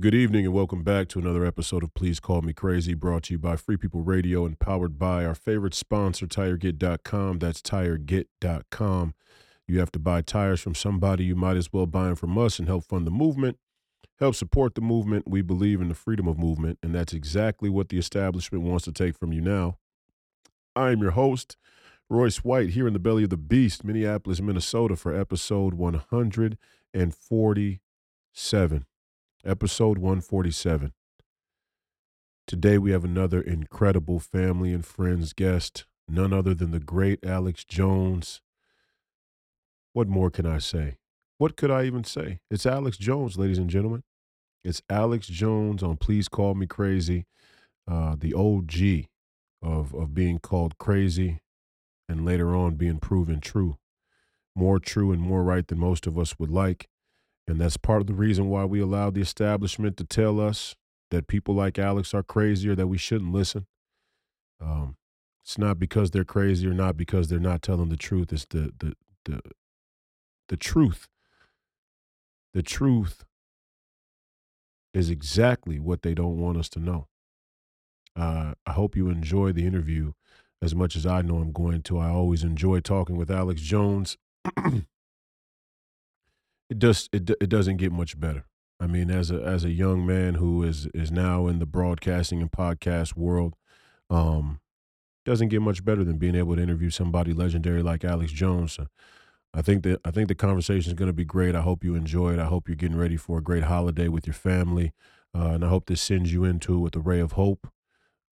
Good evening and welcome back to another episode of Please Call Me Crazy, brought to you by Free People Radio and powered by our favorite sponsor, TireGet.com. That's TireGet.com. You have to buy tires from somebody, you might as well buy them from us and help fund the movement, help support the movement. We believe in the freedom of movement, and that's exactly what the establishment wants to take from you now. I am your host, Royce White, here in the belly of the beast, Minneapolis, Minnesota, for episode 147 episode 147. Today we have another incredible family and friends guest, none other than the great Alex Jones. What more can I say? What could I even say? It's Alex Jones, ladies and gentlemen. It's Alex Jones on Please Call Me Crazy, uh, the OG of, of being called crazy and later on being proven true. More true and more right than most of us would like. And that's part of the reason why we allowed the establishment to tell us that people like Alex are crazy or that we shouldn't listen. Um, it's not because they're crazy or not because they're not telling the truth. It's the the the the truth. The truth is exactly what they don't want us to know. Uh, I hope you enjoy the interview as much as I know I'm going to. I always enjoy talking with Alex Jones. it does it it doesn't get much better. I mean, as a as a young man who is is now in the broadcasting and podcast world, um, doesn't get much better than being able to interview somebody legendary like Alex Jones. So I think that I think the conversation is going to be great. I hope you enjoy it. I hope you're getting ready for a great holiday with your family, uh, and I hope this sends you into it with a ray of hope,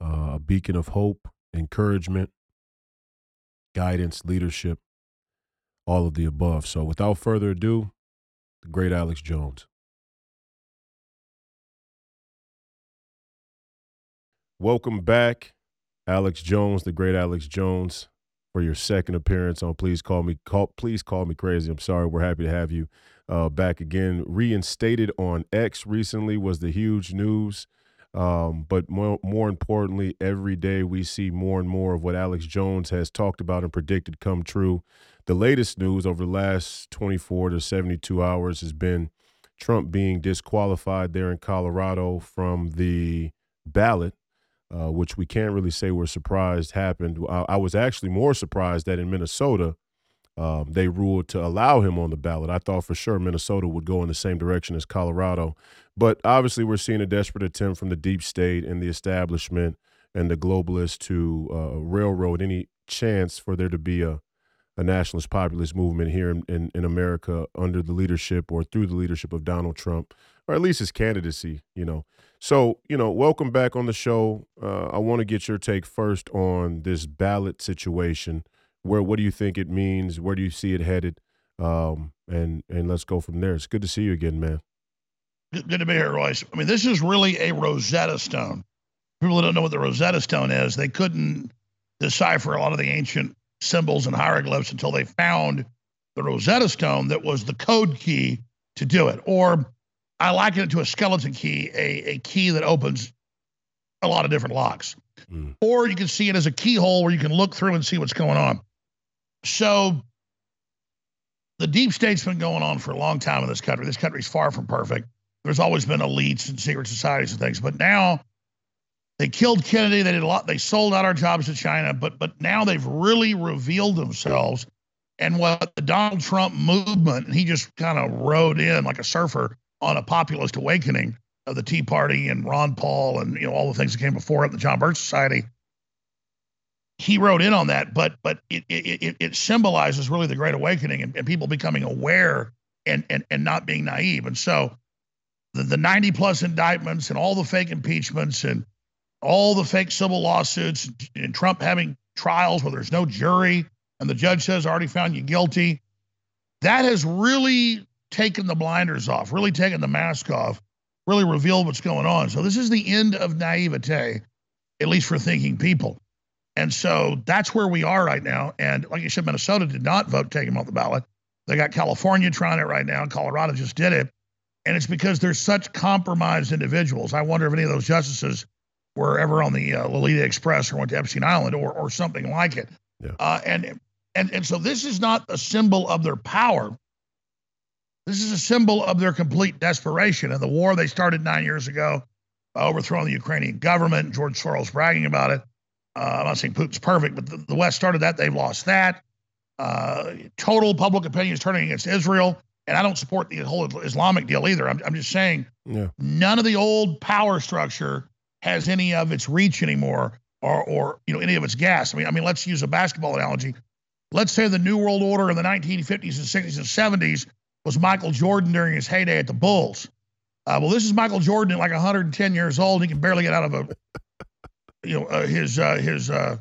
uh, a beacon of hope, encouragement, guidance, leadership, all of the above. So, without further ado, great Alex Jones. Welcome back, Alex Jones, the great Alex Jones, for your second appearance on Please Call Me Call Please Call Me Crazy. I'm sorry, we're happy to have you uh, back again. Reinstated on X recently was the huge news. Um, but more, more importantly, every day we see more and more of what Alex Jones has talked about and predicted come true. The latest news over the last 24 to 72 hours has been Trump being disqualified there in Colorado from the ballot, uh, which we can't really say we're surprised happened. I, I was actually more surprised that in Minnesota, um, they ruled to allow him on the ballot. I thought for sure Minnesota would go in the same direction as Colorado. But obviously, we're seeing a desperate attempt from the deep state and the establishment and the globalists to uh, railroad any chance for there to be a a nationalist populist movement here in, in, in, America under the leadership or through the leadership of Donald Trump, or at least his candidacy, you know. So, you know, welcome back on the show. Uh, I want to get your take first on this ballot situation. Where what do you think it means? Where do you see it headed? Um, and and let's go from there. It's good to see you again, man. Good to be here, Royce. I mean, this is really a Rosetta Stone. People don't know what the Rosetta Stone is. They couldn't decipher a lot of the ancient symbols and hieroglyphs until they found the Rosetta Stone that was the code key to do it. Or I liken it to a skeleton key, a, a key that opens a lot of different locks. Mm. Or you can see it as a keyhole where you can look through and see what's going on. So the deep state's been going on for a long time in this country. This country's far from perfect. There's always been elites and secret societies and things, but now they killed Kennedy. They did a lot. They sold out our jobs to China, but but now they've really revealed themselves. And what the Donald Trump movement, and he just kind of rode in like a surfer on a populist awakening of the Tea Party and Ron Paul and you know all the things that came before it, the John Birch Society. He wrote in on that, but but it it, it symbolizes really the Great Awakening and, and people becoming aware and, and and not being naive. And so the, the 90 plus indictments and all the fake impeachments and all the fake civil lawsuits and Trump having trials where there's no jury and the judge says already found you guilty. That has really taken the blinders off, really taken the mask off, really revealed what's going on. So this is the end of naivete, at least for thinking people. And so that's where we are right now. And like you said, Minnesota did not vote take him off the ballot. They got California trying it right now, and Colorado just did it. And it's because they're such compromised individuals. I wonder if any of those justices were ever on the uh, Lolita Express or went to Epstein Island or or something like it. Yeah. Uh, and and and so this is not a symbol of their power. This is a symbol of their complete desperation. And the war they started nine years ago, by overthrowing the Ukrainian government, George Soros bragging about it. Uh, I'm not saying Putin's perfect, but the, the West started that. They've lost that. Uh, total public opinion is turning against Israel. And I don't support the whole Islamic deal either. I'm, I'm just saying yeah. none of the old power structure has any of its reach anymore or, or you know any of its gas. I mean, I mean, let's use a basketball analogy. Let's say the New World Order in the 1950s and 60s and 70s was Michael Jordan during his heyday at the Bulls. Uh, well, this is Michael Jordan at like 110 years old. He can barely get out of a, you know, uh, his uh, his uh,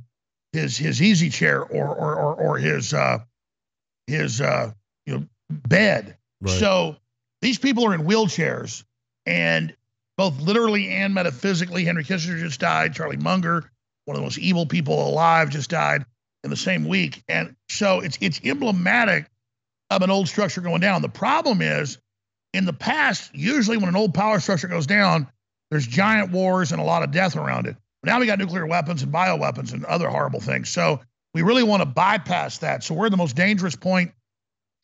his his easy chair or or or, or his uh, his uh, you know bed. Right. So these people are in wheelchairs, and both literally and metaphysically. Henry Kissinger just died. Charlie Munger, one of the most evil people alive, just died in the same week. And so it's it's emblematic of an old structure going down. The problem is, in the past, usually when an old power structure goes down, there's giant wars and a lot of death around it. Now we got nuclear weapons and bioweapons and other horrible things. So we really want to bypass that. So we're the most dangerous point,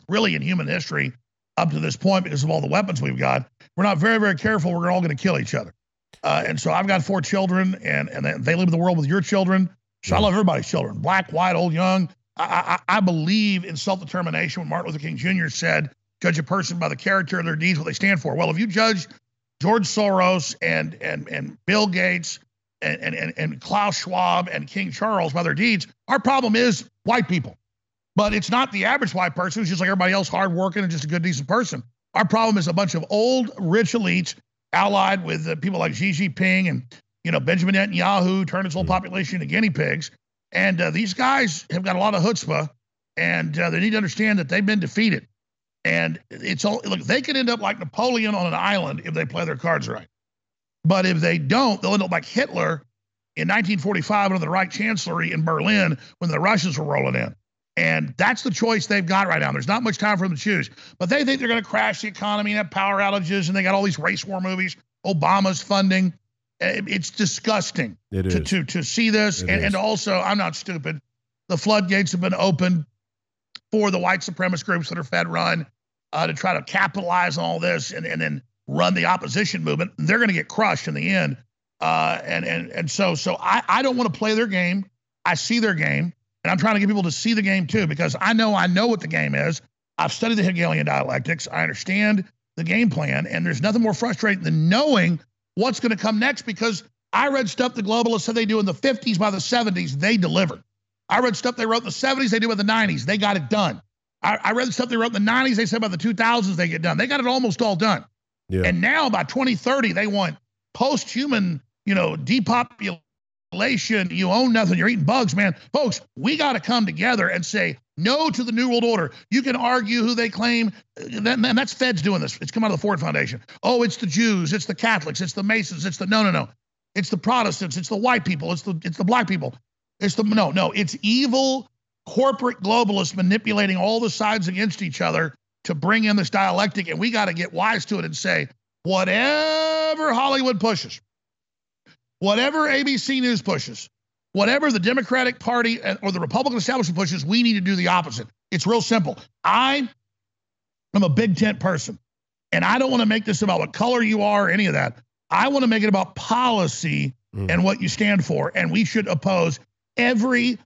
really, in human history up to this point because of all the weapons we've got. We're not very, very careful. We're all going to kill each other. Uh, and so I've got four children, and and they live in the world with your children. So I love everybody's children, black, white, old, young. I, I, I believe in self determination. When Martin Luther King Jr. said, "Judge a person by the character of their deeds, what they stand for." Well, if you judge George Soros and and and Bill Gates and and and Klaus Schwab and King Charles by their deeds, our problem is white people. But it's not the average white person who's just like everybody else, hardworking and just a good, decent person. Our problem is a bunch of old, rich elites allied with uh, people like Xi Jinping and you know Benjamin Netanyahu turned his whole mm. population into guinea pigs. And uh, these guys have got a lot of chutzpah, and uh, they need to understand that they've been defeated. And it's all look, they could end up like Napoleon on an island if they play their cards right. But if they don't, they'll end up like Hitler in 1945 under the Reich Chancellery in Berlin when the Russians were rolling in. And that's the choice they've got right now. There's not much time for them to choose. But they think they're going to crash the economy and have power outages, and they got all these race war movies, Obama's funding. Eh, it's disgusting it to, to, to see this. and, and also, I'm not stupid. The floodgates have been opened for the white supremacist groups that are Fed run uh, to try to capitalize on all this and, and then run the opposition movement. They're going to get crushed in the end. Uh, and, and, and so, so I, I don't want to play their game. I see their game. And I'm trying to get people to see the game too, because I know I know what the game is. I've studied the Hegelian dialectics. I understand the game plan. And there's nothing more frustrating than knowing what's going to come next because I read stuff the globalists said they do in the 50s by the 70s. They delivered. I read stuff they wrote in the 70s, they do in the 90s. They got it done. I, I read stuff they wrote in the 90s, they said by the 2000s they get done. They got it almost all done. Yeah. And now by 2030, they want post human, you know, depopulation you own nothing, you're eating bugs, man. Folks, we got to come together and say no to the New World Order. You can argue who they claim, man, that's Feds doing this. It's come out of the Ford Foundation. Oh, it's the Jews, it's the Catholics, it's the Masons, it's the, no, no, no. It's the Protestants, it's the white people, it's the, it's the black people. It's the, no, no, it's evil corporate globalists manipulating all the sides against each other to bring in this dialectic. And we got to get wise to it and say, whatever Hollywood pushes, Whatever ABC News pushes, whatever the Democratic Party or the Republican establishment pushes, we need to do the opposite. It's real simple. I am a big tent person, and I don't want to make this about what color you are or any of that. I want to make it about policy mm. and what you stand for. And we should oppose every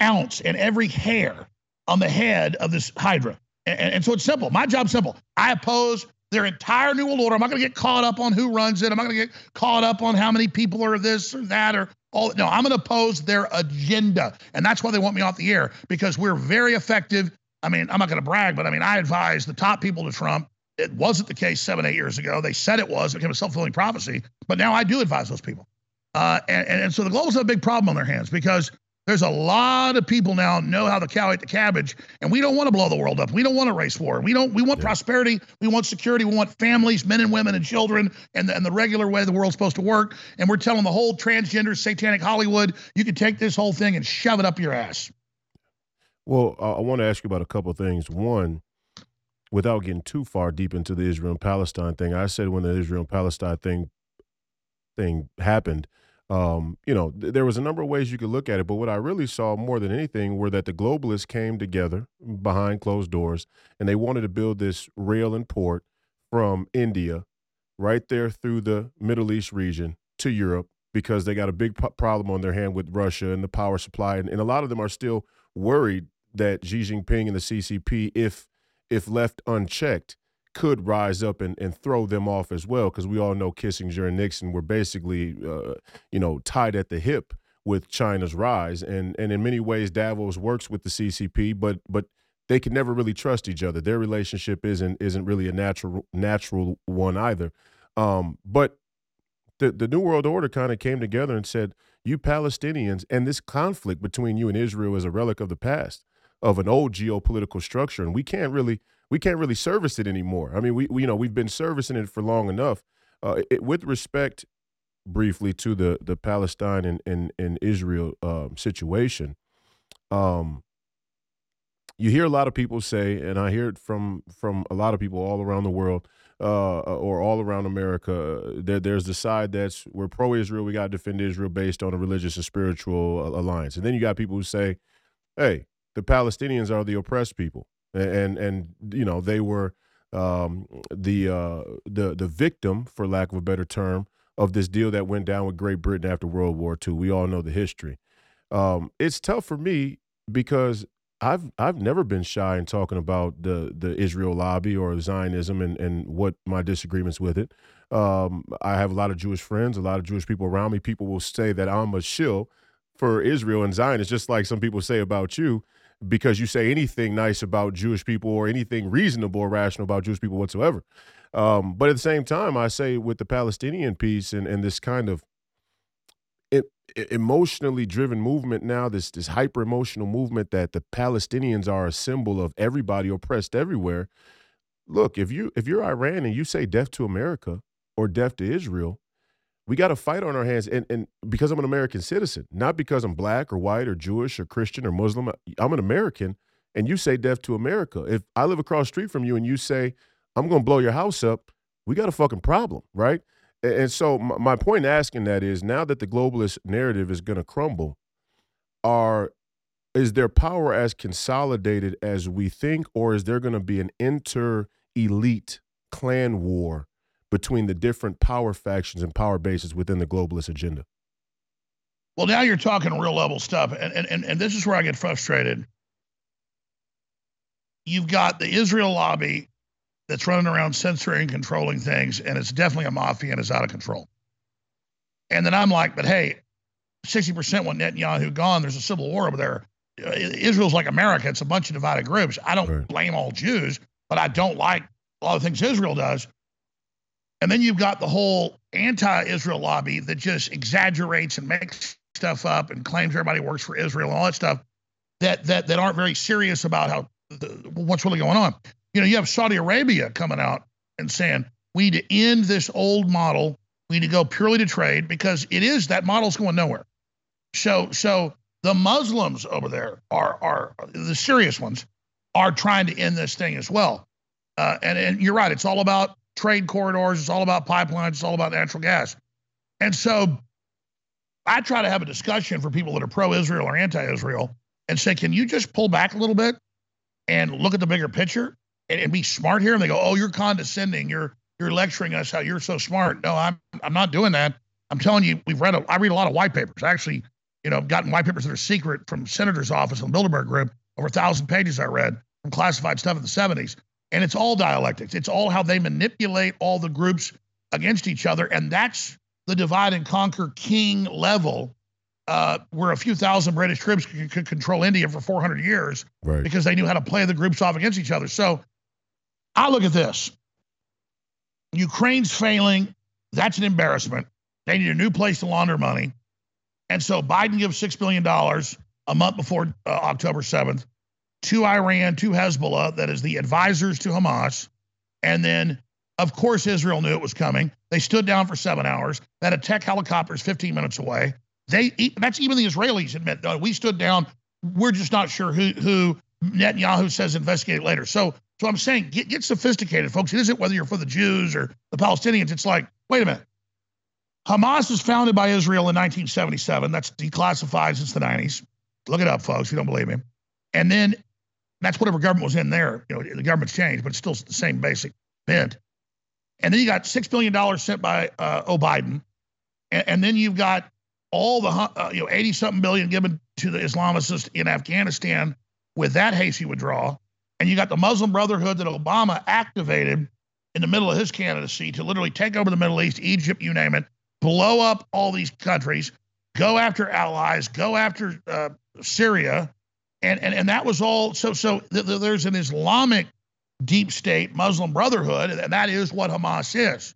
ounce and every hair on the head of this Hydra. And, and so it's simple. My job's simple. I oppose their entire New World Order. I'm not going to get caught up on who runs it. I'm not going to get caught up on how many people are this or that or all. No, I'm going to oppose their agenda. And that's why they want me off the air because we're very effective. I mean, I'm not going to brag, but I mean, I advised the top people to Trump. It wasn't the case seven, eight years ago. They said it was. It became a self fulfilling prophecy. But now I do advise those people. Uh, and, and so the globals have a big problem on their hands because there's a lot of people now know how the cow ate the cabbage, and we don't want to blow the world up. We don't want a race war. We don't. We want yeah. prosperity. We want security. We want families, men and women and children, and the, and the regular way the world's supposed to work. And we're telling the whole transgender, satanic Hollywood, you can take this whole thing and shove it up your ass. Well, I want to ask you about a couple of things. One, without getting too far deep into the Israel and Palestine thing, I said when the Israel and Palestine thing thing happened Um, you know, th- there was a number of ways you could look at it, but what I really saw more than anything were that the globalists came together behind closed doors and they wanted to build this rail and port from India right there through the Middle East region to Europe because they got a big p- problem on their hand with Russia and the power supply. And, and a lot of them are still worried that Xi Jinping and the CCP, if if left unchecked, could rise up and, and throw them off as well, because we all know Kissinger and Nixon were basically, uh, you know, tied at the hip with China's rise, and and in many ways Davos works with the CCP, but but they can never really trust each other. Their relationship isn't isn't really a natural natural one either. Um, but the the New World Order kind of came together and said, "You Palestinians and this conflict between you and Israel is a relic of the past, of an old geopolitical structure, and we can't really." We can't really service it anymore. I mean, we, we you know we've been servicing it for long enough. Uh, it, with respect, briefly to the the Palestine and and, and Israel um, situation, um, you hear a lot of people say, and I hear it from from a lot of people all around the world. Uh, or all around America, there, there's the side that's we're pro-Israel. We got to defend Israel based on a religious and spiritual alliance, and then you got people who say, "Hey, the Palestinians are the oppressed people." And and you know they were um, the uh, the the victim, for lack of a better term, of this deal that went down with Great Britain after World War II. We all know the history. Um, it's tough for me because I've I've never been shy in talking about the the Israel lobby or Zionism and and what my disagreements with it. Um, I have a lot of Jewish friends, a lot of Jewish people around me. People will say that I'm a shill for Israel and Zionists, just like some people say about you because you say anything nice about Jewish people or anything reasonable or rational about Jewish people whatsoever. Um, but at the same time, I say with the Palestinian piece and, and this kind of emotionally driven movement now, this this hyper emotional movement that the Palestinians are a symbol of everybody oppressed everywhere. Look, if you if you're Iran and you say death to America or death to Israel, we got a fight on our hands and, and because i'm an american citizen not because i'm black or white or jewish or christian or muslim i'm an american and you say death to america. If i live across street from you and you say i'm going to blow your house up we got a fucking problem right? And, so my, my point in asking that is now that the globalist narrative is going to crumble are is their power as consolidated as we think or is there going to be an inter elite clan war between the different power factions and power bases within the globalist agenda. Well, now you're talking real level stuff. And, and, and this is where I get frustrated. You've got the Israel lobby that's running around censoring and controlling things, and it's definitely a mafia and it's out of control. And then I'm like, but hey, 60% want Netanyahu gone. There's a civil war over there. Uh, Israel's like America. It's a bunch of divided groups. I don't right. blame all Jews, but I don't like a lot of things Israel does. And then you've got the whole anti Israel lobby that just exaggerates and makes stuff up and claims everybody works for Israel and all that stuff that, that, that aren't very serious about how what's really going on. You know, you have Saudi Arabia coming out and saying, we need to end this old model. We need to go purely to trade because it is that model's going nowhere. So, so the Muslims over there are, are the serious ones are trying to end this thing as well. Uh, and, and you're right. It's all about trade corridors. It's all about pipelines. It's all about natural gas. And so I try to have a discussion for people that are pro Israel or anti Israel and say, can you just pull back a little bit and look at the bigger picture and, and, be smart here? And they go, oh, you're condescending. You're you're lecturing us how you're so smart. No, I'm I'm not doing that. I'm telling you, we've read a, I read a lot of white papers. I actually, you know, gotten white papers that are secret from senator's office and Bilderberg group, over a thousand pages I read from classified stuff in the 70s. And it's all dialectics. It's all how they manipulate all the groups against each other. And that's the divide and conquer king level, uh, where a few thousand British troops could, could control India for 400 years right. because they knew how to play the groups off against each other. So I look at this Ukraine's failing. That's an embarrassment. They need a new place to launder money. And so Biden gives $6 billion a month before uh, October 7th to Iran, to Hezbollah, that is the advisors to Hamas. And then, of course, Israel knew it was coming. They stood down for seven hours. That attack helicopter is 15 minutes away. They that's even the Israelis admit uh, we stood down. We're just not sure who who Netanyahu says investigate later. So so I'm saying get get sophisticated, folks. It isn't whether you're for the Jews or the Palestinians. It's like wait a minute. Hamas was founded by Israel in 1977. That's declassified since the 90s. Look it up, folks. You don't believe me. And then that's whatever government was in there. You know, the government's changed, but it's still the same basic bent. And then you got six billion dollars sent by uh, Biden, and, and, then you've got all the uh, you know eighty something billion given to the Islamists in Afghanistan with that hasty withdrawal, and you got the Muslim Brotherhood that Obama activated in the middle of his candidacy to literally take over the Middle East, Egypt, you name it, blow up all these countries, go after allies, go after uh, Syria, and, and and that was all. So so th- th- there's an Islamic deep state Muslim Brotherhood, and that is what Hamas is.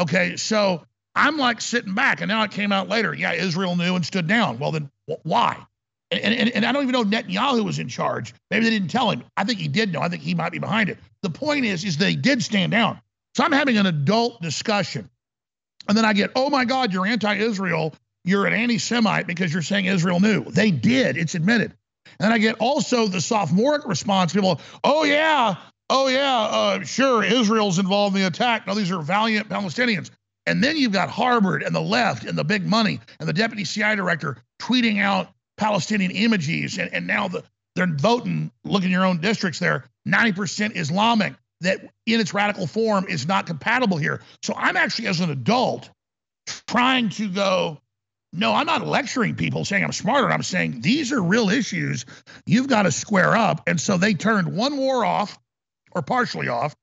Okay, so I'm like sitting back, and now it came out later. Yeah, Israel knew and stood down. Well, then why? And, and, and I don't even know Netanyahu was in charge. Maybe they didn't tell him. I think he did know. I think he might be behind it. The point is, is they did stand down. So I'm having an adult discussion. And then I get, oh my God, you're anti Israel. You're an anti Semite because you're saying Israel knew. They did. It's admitted. And I get also the sophomoric response people, oh yeah, oh yeah, uh, sure, Israel's involved in the attack. No, these are valiant Palestinians. And then you've got Harvard and the left and the big money and the deputy CIA director tweeting out Palestinian images. And, and now the, they're voting, look in your own districts there, 90% Islamic that in its radical form is not compatible here. So I'm actually, as an adult, trying to go, no, I'm not lecturing people saying I'm smarter. I'm saying these are real issues. You've got to square up. And so they turned one war off or partially off,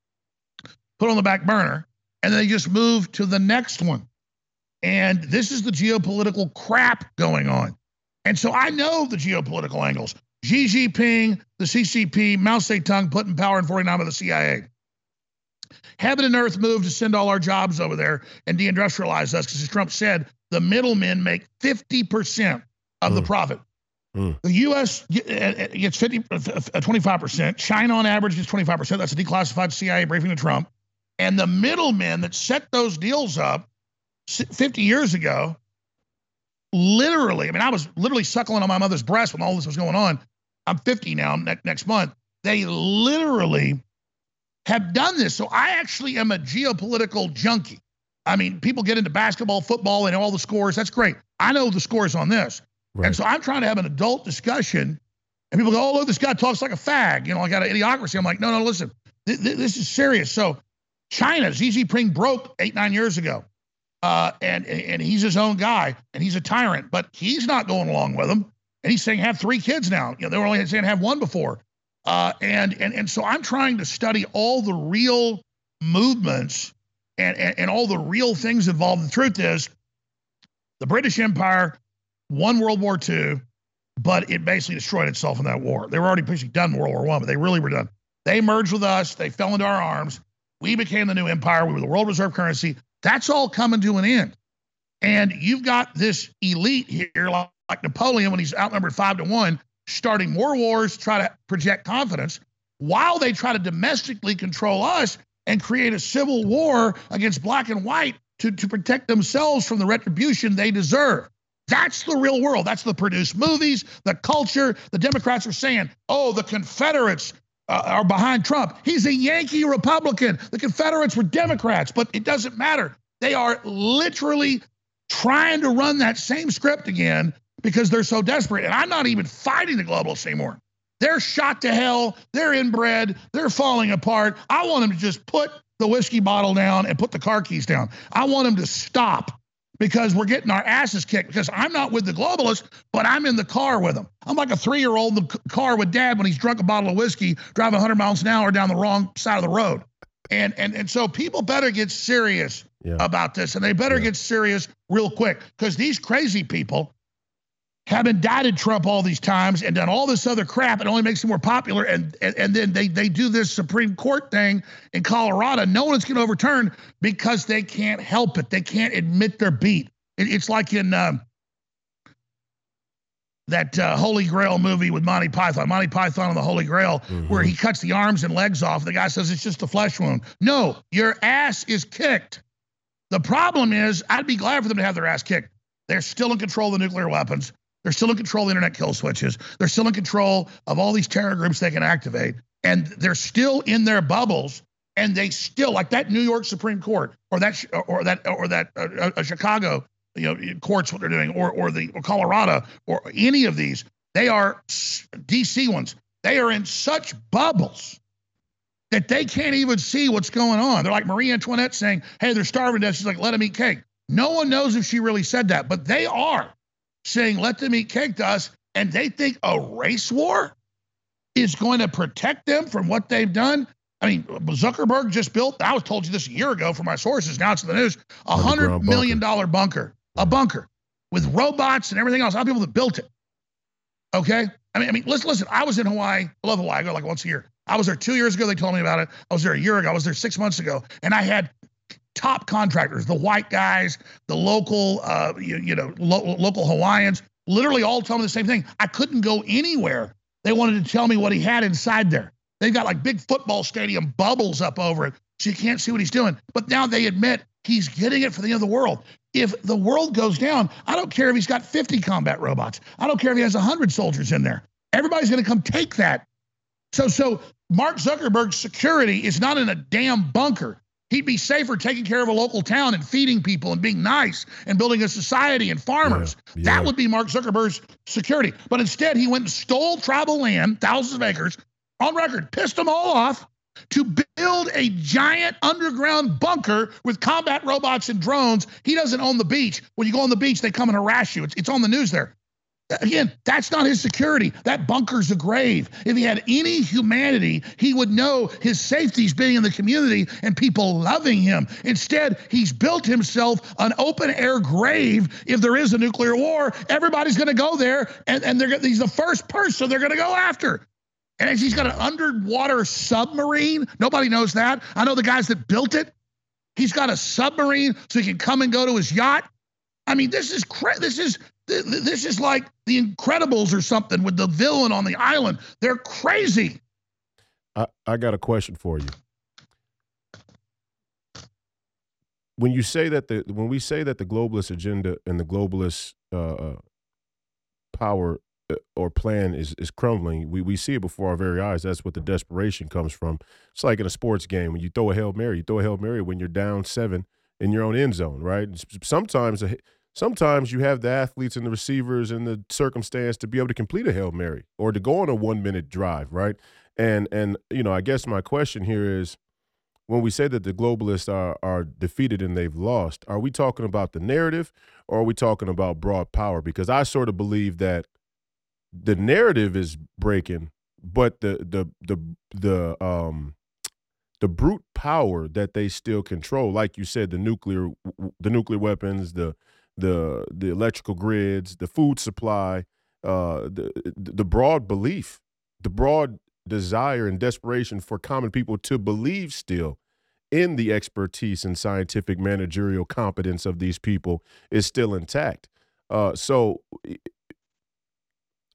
put on the back burner, and they just moved to the next one. And this is the geopolitical crap going on. And so I know the geopolitical angles. Xi Jinping, the CCP, Mao Zedong putting power in 49 of the CIA. Heaven and earth moved to send all our jobs over there and deindustrialize us because, as Trump said, the middlemen make 50% of mm. the profit. Mm. The U.S. Uh, uh, gets 50, 25%. Uh, China, on average, gets 25%. That's a declassified CIA briefing to Trump. And the middlemen that set those deals up 50 years ago, literally, I mean, I was literally suckling on my mother's breast when all this was going on. I'm 50 now, ne- next month. They literally have done this. So I actually am a geopolitical junkie. I mean, people get into basketball, football, and all the scores. That's great. I know the scores on this. Right. And so I'm trying to have an adult discussion. And people go, oh, look, this guy talks like a fag. You know, I got an idiocracy. I'm like, no, no, listen, th- th- this is serious. So China, Xi Jinping broke eight, nine years ago. Uh, and, and he's his own guy and he's a tyrant, but he's not going along with them. And he's saying have three kids now. You know, they were only saying have one before. Uh, and, and, and so I'm trying to study all the real movements and, and, and all the real things involved. The truth is, the British Empire won World War II, but it basically destroyed itself in that war. They were already basically done World War One, but they really were done. They merged with us. They fell into our arms. We became the new empire. We were the world reserve currency. That's all coming to an end. And you've got this elite here, like, like Napoleon, when he's outnumbered five to one, starting more wars, try to project confidence, while they try to domestically control us and create a civil war against black and white to, to protect themselves from the retribution they deserve. That's the real world. That's the produced movies, the culture. The Democrats are saying, oh, the Confederates uh, are behind Trump. He's a Yankee Republican. The Confederates were Democrats, but it doesn't matter. They are literally trying to run that same script again because they're so desperate. And I'm not even fighting the globalists anymore. They're shot to hell. They're inbred. They're falling apart. I want them to just put the whiskey bottle down and put the car keys down. I want them to stop because we're getting our asses kicked because I'm not with the globalists, but I'm in the car with them. I'm like a three year old in the car with dad when he's drunk a bottle of whiskey, driving 100 miles an hour down the wrong side of the road. And, and, and so people better get serious yeah. about this and they better yeah. get serious real quick because these crazy people have indicted Trump all these times and done all this other crap. It only makes him more popular. And, and, and then they, they do this Supreme Court thing in Colorado. No one's going to overturn because they can't help it. They can't admit their beat. It, it's like in um, that uh, Holy Grail movie with Monty Python, Monty Python and the Holy Grail, mm-hmm. where he cuts the arms and legs off. The guy says it's just a flesh wound. No, your ass is kicked. The problem is, I'd be glad for them to have their ass kicked. They're still in control of the nuclear weapons. They're still in control of internet kill switches. They're still in control of all these terror groups they can activate. And they're still in their bubbles and they still like that New York Supreme Court or that or that or that uh, uh, Chicago you know courts what they're doing or or the or Colorado or any of these they are DC ones they are in such bubbles that they can't even see what's going on. They're like Marie Antoinette saying, "Hey, they're starving to death." She's like, "Let them eat cake." No one knows if she really said that, but they are saying, "Let them eat cake" to us, and they think a race war is going to protect them from what they've done. I mean, Zuckerberg just built, I was told you this a year ago from my sources, now it's in the news, a hundred million dollar bunker, a bunker with robots and everything else. How people that built it. Okay. I mean, I mean, listen, listen, I was in Hawaii. I love Hawaii. I go like once a year. I was there two years ago. They told me about it. I was there a year ago. I was there six months ago. And I had top contractors, the white guys, the local, uh, you, you know, lo- local Hawaiians, literally all told me the same thing. I couldn't go anywhere. They wanted to tell me what he had inside there. They've got like big football stadium bubbles up over it, so you can't see what he's doing. But now they admit he's getting it for the end of the world. If the world goes down, I don't care if he's got 50 combat robots. I don't care if he has 100 soldiers in there. Everybody's going to come take that. So, so Mark Zuckerberg's security is not in a damn bunker. He'd be safer taking care of a local town and feeding people and being nice and building a society and farmers. Yeah, yeah. That would be Mark Zuckerberg's security. But instead, he went and stole tribal land, thousands of acres, on record, pissed them all off to build a giant underground bunker with combat robots and drones. He doesn't own the beach. When you go on the beach, they come and harass you. It's, it's on the news there. Again, that's not his security. That bunker's a grave. If he had any humanity, he would know his safety's being in the community and people loving him. Instead, he's built himself an open air grave. If there is a nuclear war, everybody's going to go there, and, and they're, he's the first person they're going to go after. And he's got an underwater submarine. Nobody knows that. I know the guys that built it. He's got a submarine so he can come and go to his yacht. I mean, this is cra- this is this is like the Incredibles or something with the villain on the island. They're crazy. I, I got a question for you. When you say that the when we say that the globalist agenda and the globalist uh, uh power uh, or plan is is crumbling, we we see it before our very eyes. That's what the desperation comes from. It's like in a sports game when you throw a hail mary. You throw a hail mary when you're down seven in your own end zone, right? Sometimes sometimes you have the athletes and the receivers and the circumstance to be able to complete a hail mary or to go on a one minute drive, right? And and you know, I guess my question here is, when we say that the globalists are are defeated and they've lost, are we talking about the narrative or are we talking about broad power? Because I sort of believe that the narrative is breaking, but the the the the um the brute power that they still control, like you said, the nuclear the nuclear weapons, the the the electrical grids, the food supply, uh, the the broad belief, the broad desire and desperation for common people to believe still in the expertise and scientific managerial competence of these people is still intact. Uh, so,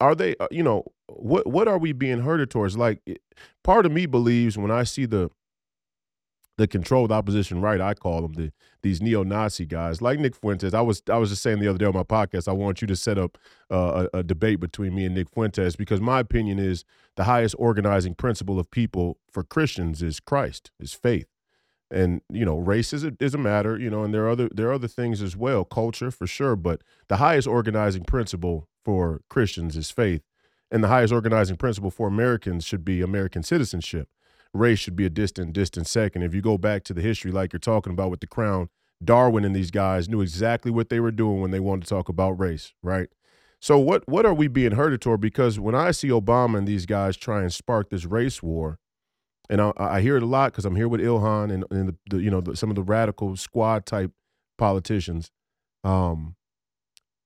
are they? Uh, you know, what what are we being herded towards? Like, part of me believes when I see the the controlled opposition right, I call them the these neo-Nazi guys like Nick Fuentes. I was I was just saying the other day on my podcast, I want you to set up uh, a, a, debate between me and Nick Fuentes because my opinion is the highest organizing principle of people for Christians is Christ, is faith, and you know race is a, is a matter, you know, and there are other there are other things as well, culture for sure, but the highest organizing principle for Christians is faith, and the highest organizing principle for Americans should be American citizenship race should be a distant, distant second. If you go back to the history, like you're talking about with the crown, Darwin and these guys knew exactly what they were doing when they wanted to talk about race, right? So what what are we being herded toward? Because when I see Obama and these guys try and spark this race war, and I, I hear it a lot because I'm here with Ilhan and, and the, the, you know the, some of the radical squad type politicians. Um,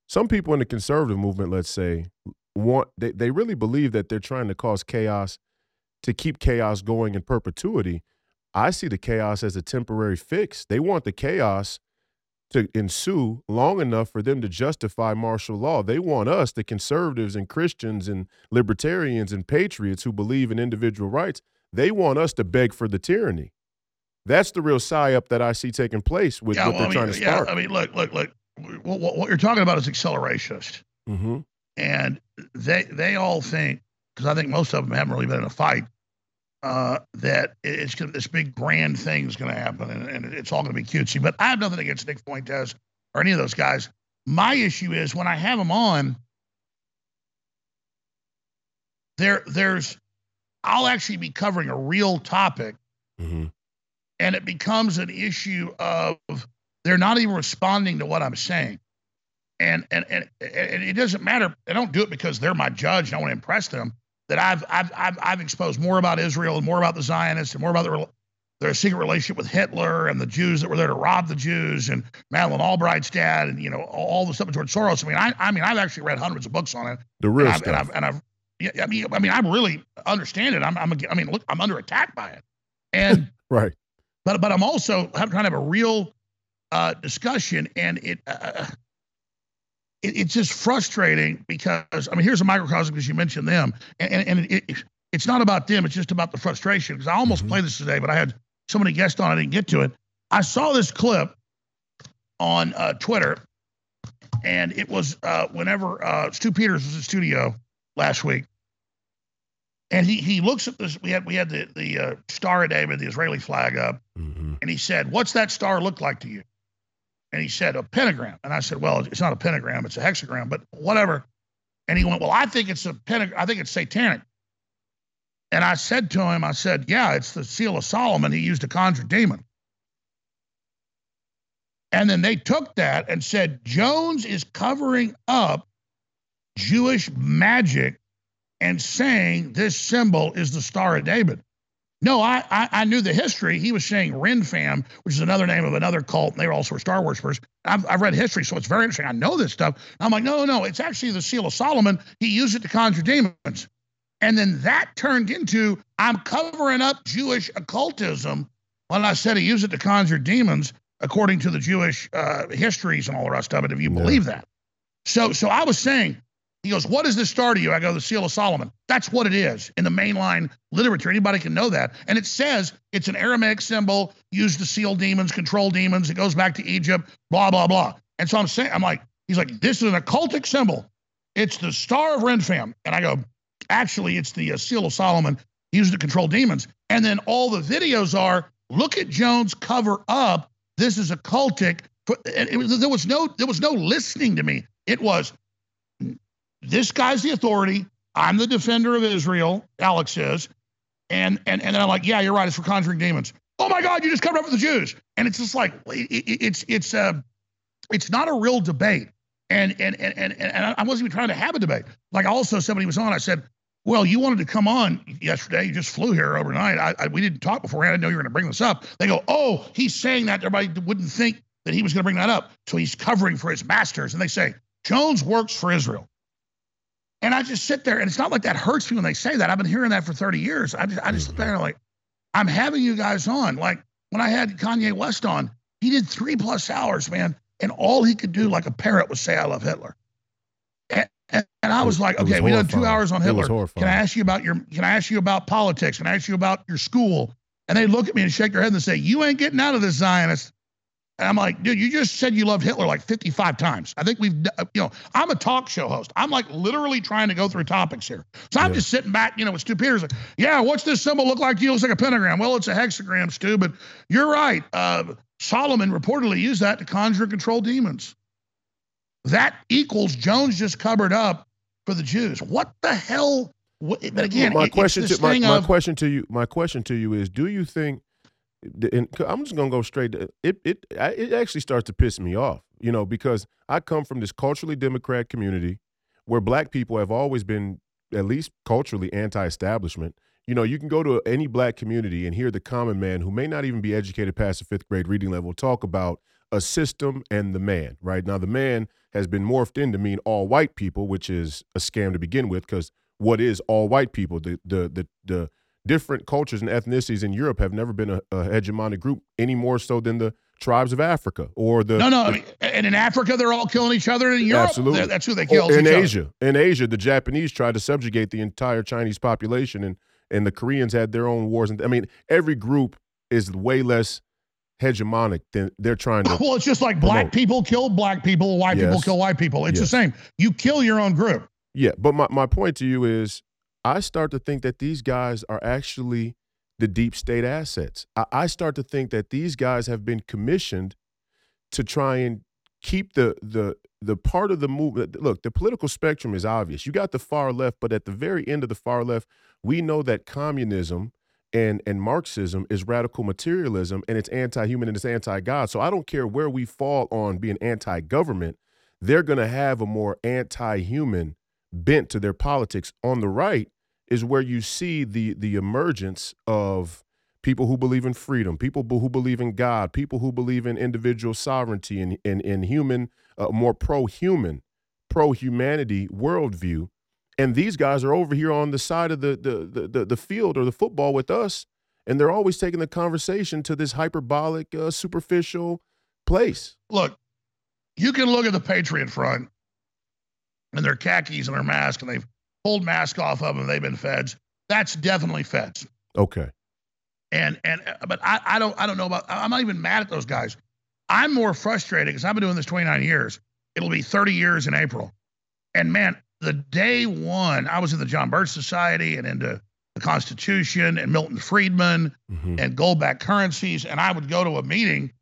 some people in the conservative movement, let's say, want they, they really believe that they're trying to cause chaos to keep chaos going in perpetuity. I see the chaos as a temporary fix. They want the chaos to ensue long enough for them to justify martial law. They want us, the conservatives and Christians and libertarians and patriots who believe in individual rights, they want us to beg for the tyranny. That's the real psyop that I see taking place with yeah, what well, they're I mean, trying to start. Yeah, I mean, look, look, look. What, what you're talking about is accelerationist, mm-hmm. and they they all think because I think most of them haven't really been in a fight uh, that it's gonna, this big grand thing is going to happen and, and it's all going to be cutesy. But I have nothing against Nick Fuentes or any of those guys. My issue is when I have them on, there there's I'll actually be covering a real topic, Mm-hmm. and it becomes an issue of they're not even responding to what I'm saying. And and and, and it doesn't matter. I don't do it because they're my judge and I want to impress them. That I've I've I've, I've exposed more about Israel and more about the Zionists and more about their their secret relationship with Hitler and the Jews that were there to rob the Jews and Madeleine Albright's dad and you know all the stuff with George Soros. I mean, I I mean I've actually read hundreds of books on it. The real and I've, stuff. and I've, and I've yeah, I mean, I mean, I really understand it. I'm, I'm, I mean, look, I'm under attack by it, and right. but, but I'm also I'm trying to have a real uh, discussion, and it, uh, it, it's just frustrating because I mean, here's a microcosm because you mentioned them, and and, it, it, it's not about them. It's just about the frustration. Because I almost Mhm. played this today, but I had so many guests on, I didn't get to it. I saw this clip on uh, Twitter, and it was uh, whenever uh, Stu Peters was in studio last week, and he he looks at this. We had we had the the uh, Star of David, the Israeli flag up, Mm-hmm. and he said, "What's that star look like to you?" And he said, "A pentagram." And I said, "Well, it's not a pentagram; it's a hexagram, but whatever." And he went, "Well, I think it's a pentagram. I think it's satanic." And I said to him, "I said, yeah, it's the seal of Solomon he used to conjure demon. And then they took that and said Jones is covering up Jewish magic and saying this symbol is the Star of David. No, I, I, I knew the history. He was saying Remphan, which is another name of another cult, and they were also Star worshippers. I've, I've read history, so it's very interesting. I know this stuff. I'm like, no, no, it's actually the seal of Solomon. He used it to conjure demons. And then that turned into I'm covering up Jewish occultism when I said he used it to conjure demons, according to the Jewish uh, histories and all the rest of it, if you Yeah. believe that. So, so I was saying, he goes, What is this star to you? I go, The Seal of Solomon. That's what it is in the mainline literature. Anybody can know that. And it says it's an Aramaic symbol used to seal demons, control demons. It goes back to Egypt, blah, blah, blah. And so I'm saying, I'm like, He's like, This is an occultic symbol. It's the Star of Remphan. And I go, Actually, it's the uh, Seal of Solomon used to control demons. And then all the videos are look at Jones cover up. This is occultic. It was, there was no there was no listening to me. It was this guy's the authority. I'm the defender of Israel. Alex is, and and and then I'm like, yeah, you're right. It's for conjuring demons. Oh my God, you just covered up for the Jews, and it's just like it, it, it's it's uh, it's not a real debate. And and and and and I wasn't even trying to have a debate. Like also somebody was on. I said, well, you wanted to come on yesterday. You just flew here overnight. I, I we didn't talk beforehand. I didn't know you were going to bring this up. They go, oh, he's saying that everybody wouldn't think that he was going to bring that up. So he's covering for his masters. And they say Jones works for Israel. And I just sit there, and it's not like that hurts me when they say that. I've been hearing that for 30 years. I just, I just sit there and like, I'm having you guys on. Like when I had Kanye West on, he did three plus hours, man, and all he could do, like a parrot, was say, "I love Hitler." And, and, and I was like, It was okay, we done two hours on Hitler. Can. I ask you about your? Can I ask you about politics? Can I ask you about your school? And they look at me and shake their head and say, "You ain't getting out of this, Zionist." And I'm like, dude, you just said you loved Hitler like 55 times. I think we've, you know, I'm a talk show host. I'm like literally trying to go through topics here. So I'm Yeah. just sitting back, you know, with Stu Peters. Like, yeah, what's this symbol look like to you? It looks like a pentagram. Well, it's a hexagram, Stu, but you're right. Uh, Solomon reportedly used that to conjure and control demons. That equals Jones just covered up for the Jews. What the hell? What, but again, my it- question to my, my of- question to you my question to you is do you think and I'm just gonna go straight to it it it actually starts to piss me off you know because I come from this culturally democrat community where black people have always been at least culturally anti-establishment. You know you can go to any black community and hear the common man who may not even be educated past the fifth grade reading level talk about a system and the man right? Now the man has been morphed in to mean all white people which is a scam to begin with because what is all white people? The the the, the different cultures and ethnicities in Europe have never been a, a hegemonic group any more so than the tribes of Africa or the No, no. I mean, and in Africa, they're all killing each other. In Europe, Absolutely. that's who they oh, kill. in Asia. In Asia, the Japanese tried to subjugate the entire Chinese population, and and the Koreans had their own wars. And I mean, every group is way less hegemonic than they're trying to. Well, it's just like black promote. people kill black people, white people kill white people. It's the same. You kill your own group. Yeah, but my, my point to you is I start to think that these guys are actually the deep state assets. I, I start to think that these guys have been commissioned to try and keep the the the part of the movement. Look, the political spectrum is obvious. You got the far left, but at the very end of the far left, we know that communism and and Marxism is radical materialism and it's anti-human and it's anti-God. So I don't care where we fall on being anti-government, they're going to have a more anti-human bent to their politics. On the right is where you see the the emergence of people who believe in freedom, people who believe in God, people who believe in individual sovereignty and in, in, human, uh, more pro-human, pro-humanity worldview and these guys are over here on the side of the the the, the field or the football with us, and they're always taking the conversation to this hyperbolic, uh, superficial place. Look, you can look at the Patriot Front and their khakis and their mask, and they've pulled mask off of them. They've been feds. That's definitely feds. Okay. And and uh, but I, I don't I don't know about I'm not even mad at those guys. I'm more frustrated because I've been doing this 29 years. It'll be 30 years in April. And man, the day one, I was in the John Birch Society and into the Constitution and Milton Friedman mm-hmm. and gold-backed currencies, and I would go to a meeting,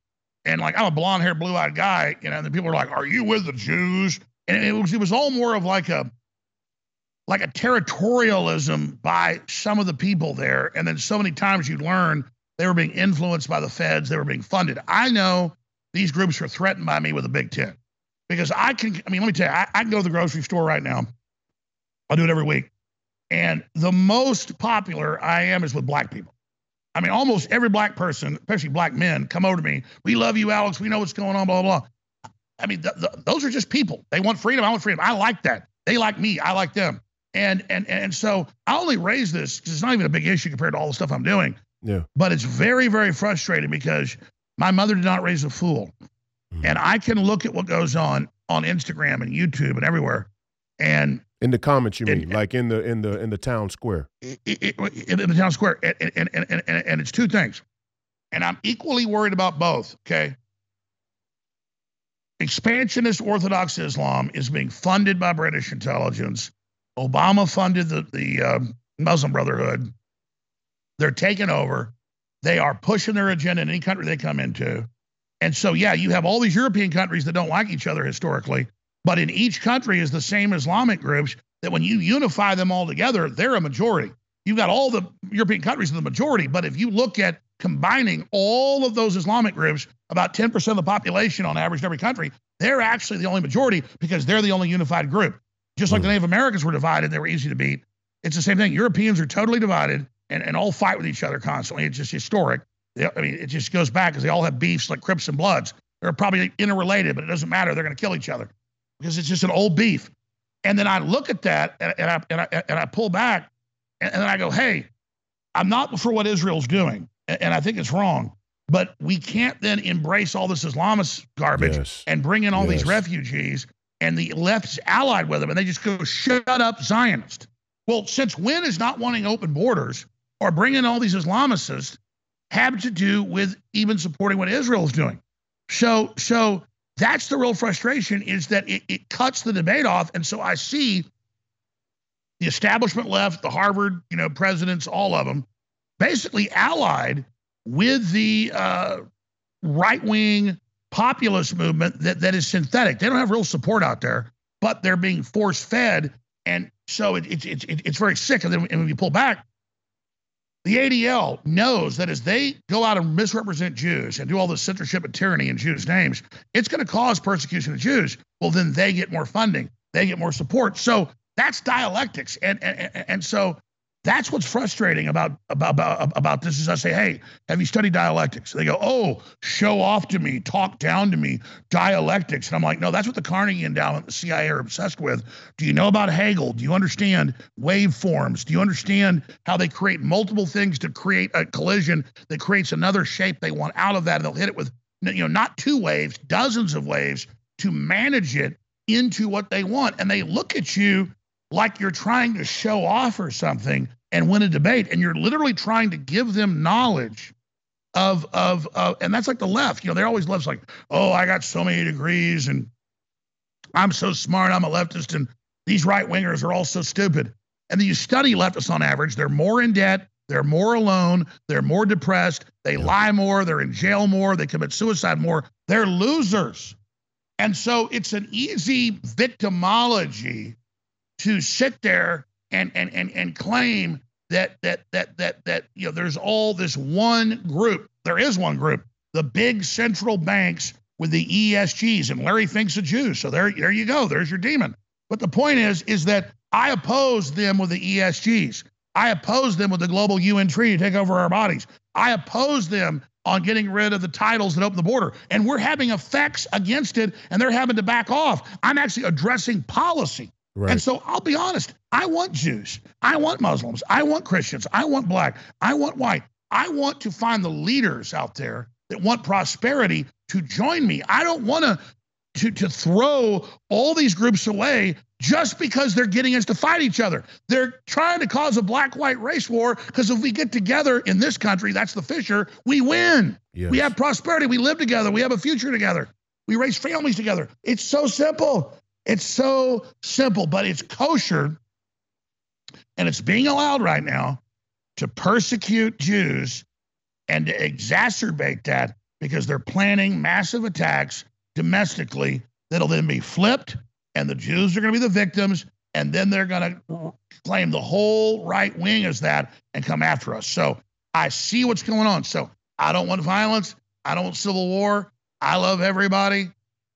and like I'm a blonde-haired, blue-eyed guy, you know, and the people are like, "Are you with the Jews?" And it was it was all more of like a like a territorialism by some of the people there, and then so many times you'd learn they were being influenced by the feds, they were being funded. I know these groups are threatened by me with a big tent because I can, I mean, let me tell you, I, I can go to the grocery store right now. I do it every week. And the most popular I am is with black people. I mean, almost every black person, especially black men, come over to me. We love you, Alex. We know what's going on, blah, blah, blah. I mean, the, the, those are just people. They want freedom. I want freedom. I like that. They like me. I like them. And and and so I only raise this because it's not even a big issue compared to all the stuff I'm doing. Yeah. But it's very, very frustrating because my mother did not raise a fool. Mm-hmm. And I can look at what goes on on Instagram and YouTube and everywhere. And in the comments, you mean, like in the in the in the town square? in the town square, and, and, and, and, and it's two things, and I'm equally worried about both. Okay, expansionist Orthodox Islam is being funded by British intelligence. Obama funded the the um, Muslim Brotherhood. They're taking over. They are pushing their agenda in any country they come into. And so, yeah, you have all these European countries that don't like each other historically, but in each country is the same Islamic groups that when you unify them all together, they're a majority. You've got all the European countries in the majority, but if you look at combining all of those Islamic groups, about 10% of the population on average in every country, they're actually the only majority because they're the only unified group. Just like the hmm. Native Americans were divided, they were easy to beat. It's the same thing. Europeans are totally divided and, and all fight with each other constantly. It's just historic. I mean, it just goes back because they all have beefs like Crips and Bloods. They're probably interrelated, but it doesn't matter. They're going to kill each other because it's just an old beef. And then I look at that and, and, I, and, I, and I pull back and, and then I go, hey, I'm not for what Israel's doing. And, and I think it's wrong. But we can't then embrace all this Islamist garbage yes. and bring in all yes. these refugees and the left's allied with them. And they just go, shut up, Zionist. Well, since when is not wanting open borders or bringing all these Islamicists have to do with even supporting what Israel is doing. So, so that's the real frustration is that it, it cuts the debate off. And so I see the establishment left, the Harvard, you know, presidents, all of them, basically allied with the uh, right wing populist movement that, that is synthetic. They don't have real support out there, but they're being force fed. And so it, it, it, it's very sick. And then and when you pull back, the ADL knows that as they go out and misrepresent Jews and do all this censorship and tyranny in Jews' names, it's going to cause persecution of Jews. Well, then they get more funding, they get more support. So that's dialectics. And, and, and so that's what's frustrating about, about, about, about this is I say, hey, have you studied dialectics? They go, oh, show off to me, talk down to me, dialectics. And I'm like, no, that's what the Carnegie Endowment, the CIA are obsessed with. Do you know about Hegel? Do you understand waveforms? Do you understand how they create multiple things to create a collision that creates another shape they want out of that? And they'll hit it with, you know, not two waves, dozens of waves to manage it into what they want. And they look at you like you're trying to show off or something and win a debate, and you're literally trying to give them knowledge of of uh, and that's like the left. You know, they're always left's like, oh, I got so many degrees and I'm so smart, I'm a leftist, and these right wingers are all so stupid. And then you study leftists on average, they're more in debt, They're more alone. They're more depressed. They lie more. They're in jail more. They commit suicide more. They're losers. And so it's an easy victimology to sit there and and and, and claim that that that that that you know there's all this one group. There is one group, the big central banks with the ESGs, and Larry Fink's a Jew. So there, there you go. There's your demon. But the point is, is that I oppose them with the ESGs. I oppose them with the global UN treaty to take over our bodies. I oppose them on getting rid of the titles that open the border. And we're having effects against it, and they're having to back off. I'm actually addressing policy. Right. And so I'll be honest, I want Jews. I want Muslims. I want Christians. I want black. I want white. I want to find the leaders out there that want prosperity to join me. I don't want to to to throw all these groups away just because they're getting us to fight each other. They're trying to cause a black white race war because if we get together in this country, that's the Fisher, we win. Yes. We have prosperity, we live together, we have a future together. We raise families together. It's so simple. It's so simple, but it's kosher and it's being allowed right now to persecute Jews and to exacerbate that because they're planning massive attacks domestically that'll then be flipped and the Jews are going to be the victims, and then they're going to claim the whole right wing as that and come after us. So I see what's going on. So I don't want violence. I don't want civil war. I love everybody,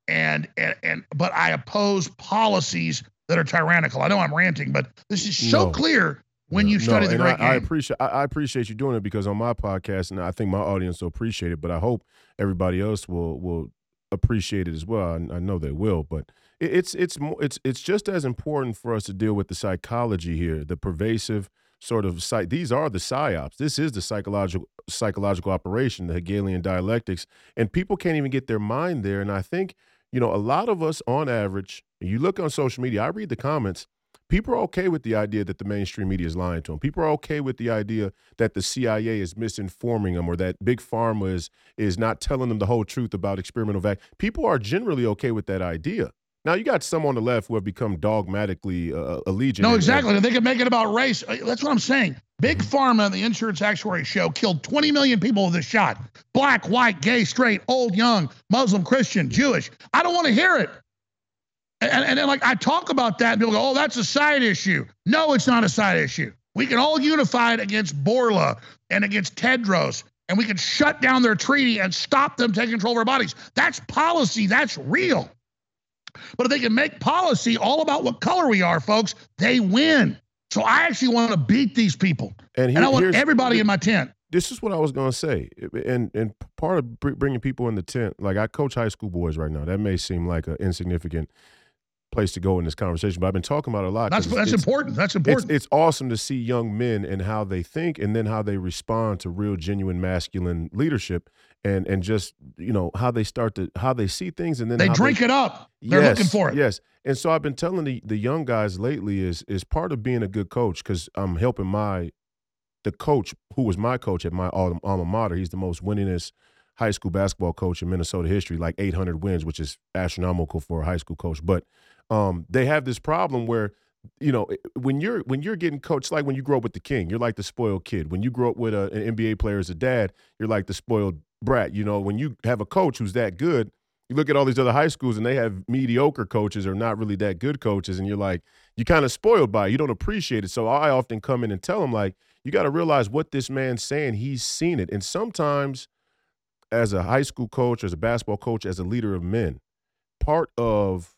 and and and but I oppose policies that are tyrannical. I know I'm ranting, but this is so no. clear when you study no, the great I, I, appreciate I, I, appreciate you doing it because on my podcast, and I think my audience will appreciate it. But I hope everybody else will will appreciate it as well. I, I know they will, but it's it's more it's it's just as important for us to deal with the psychology here, the pervasive sort of site. These are the psyops. This is the psychological psychological operation, the Hegelian dialectics, and people can't even get their mind there. And I think you know a lot of us, on average, you look on social media. I read the comments. People are okay with the idea that the mainstream media is lying to them. People are okay with the idea that the CIA is misinforming them or that big pharma is is not telling them the whole truth about experimental vac. People are generally okay with that idea. Now you got some on the left who have become dogmatically uh, allegiant. No, exactly. And, they can make it about race. Uh, that's what I'm saying. Big Pharma and the Insurance Actuary Show, killed 20 million people with a shot. Black, white, gay, straight, old, young, Muslim, Christian, Jewish. I don't want to hear it. And, and then, like, I talk about that, and people go, oh, that's a side issue. No, it's not a side issue. We can all unify it against Bourla and against Tedros, and we can shut down their treaty and stop them taking control of our bodies. That's policy. That's real. But if they can make policy all about what color we are, folks, they win. So I actually want to beat these people, and, and I want everybody in my tent. This is what I was going to say, and and part of bringing people in the tent, like I coach high school boys right now. That may seem like an insignificant place to go in this conversation, but I've been talking about a lot. That's that's important. That's important. It's, it's, awesome to see young men and how they think, and then how they respond to real, genuine masculine leadership, and and just you know how they start to how they see things, and then they drink they, it up. They're yes, looking for it. Yes, and so I've been telling the the young guys lately is is part of being a good coach because I'm helping my the coach who was my coach at my alma mater. He's the most winningest high school basketball coach in Minnesota history, like 800 wins, which is astronomical for a high school coach. But um, they have this problem where you know when you're when you're getting coached like when you grow up with the king you're like the spoiled kid. When you grow up with a, an nba player as a dad you're like the spoiled brat you know? When you have a coach who's that good you look at all these other high schools and they have mediocre coaches or not really that good coaches and you're like you're kind of spoiled by it. You don't appreciate it. So i often come in and tell them like you got to realize what this man's saying he's seen it. And sometimes as a high school coach as a basketball coach as a leader of men part of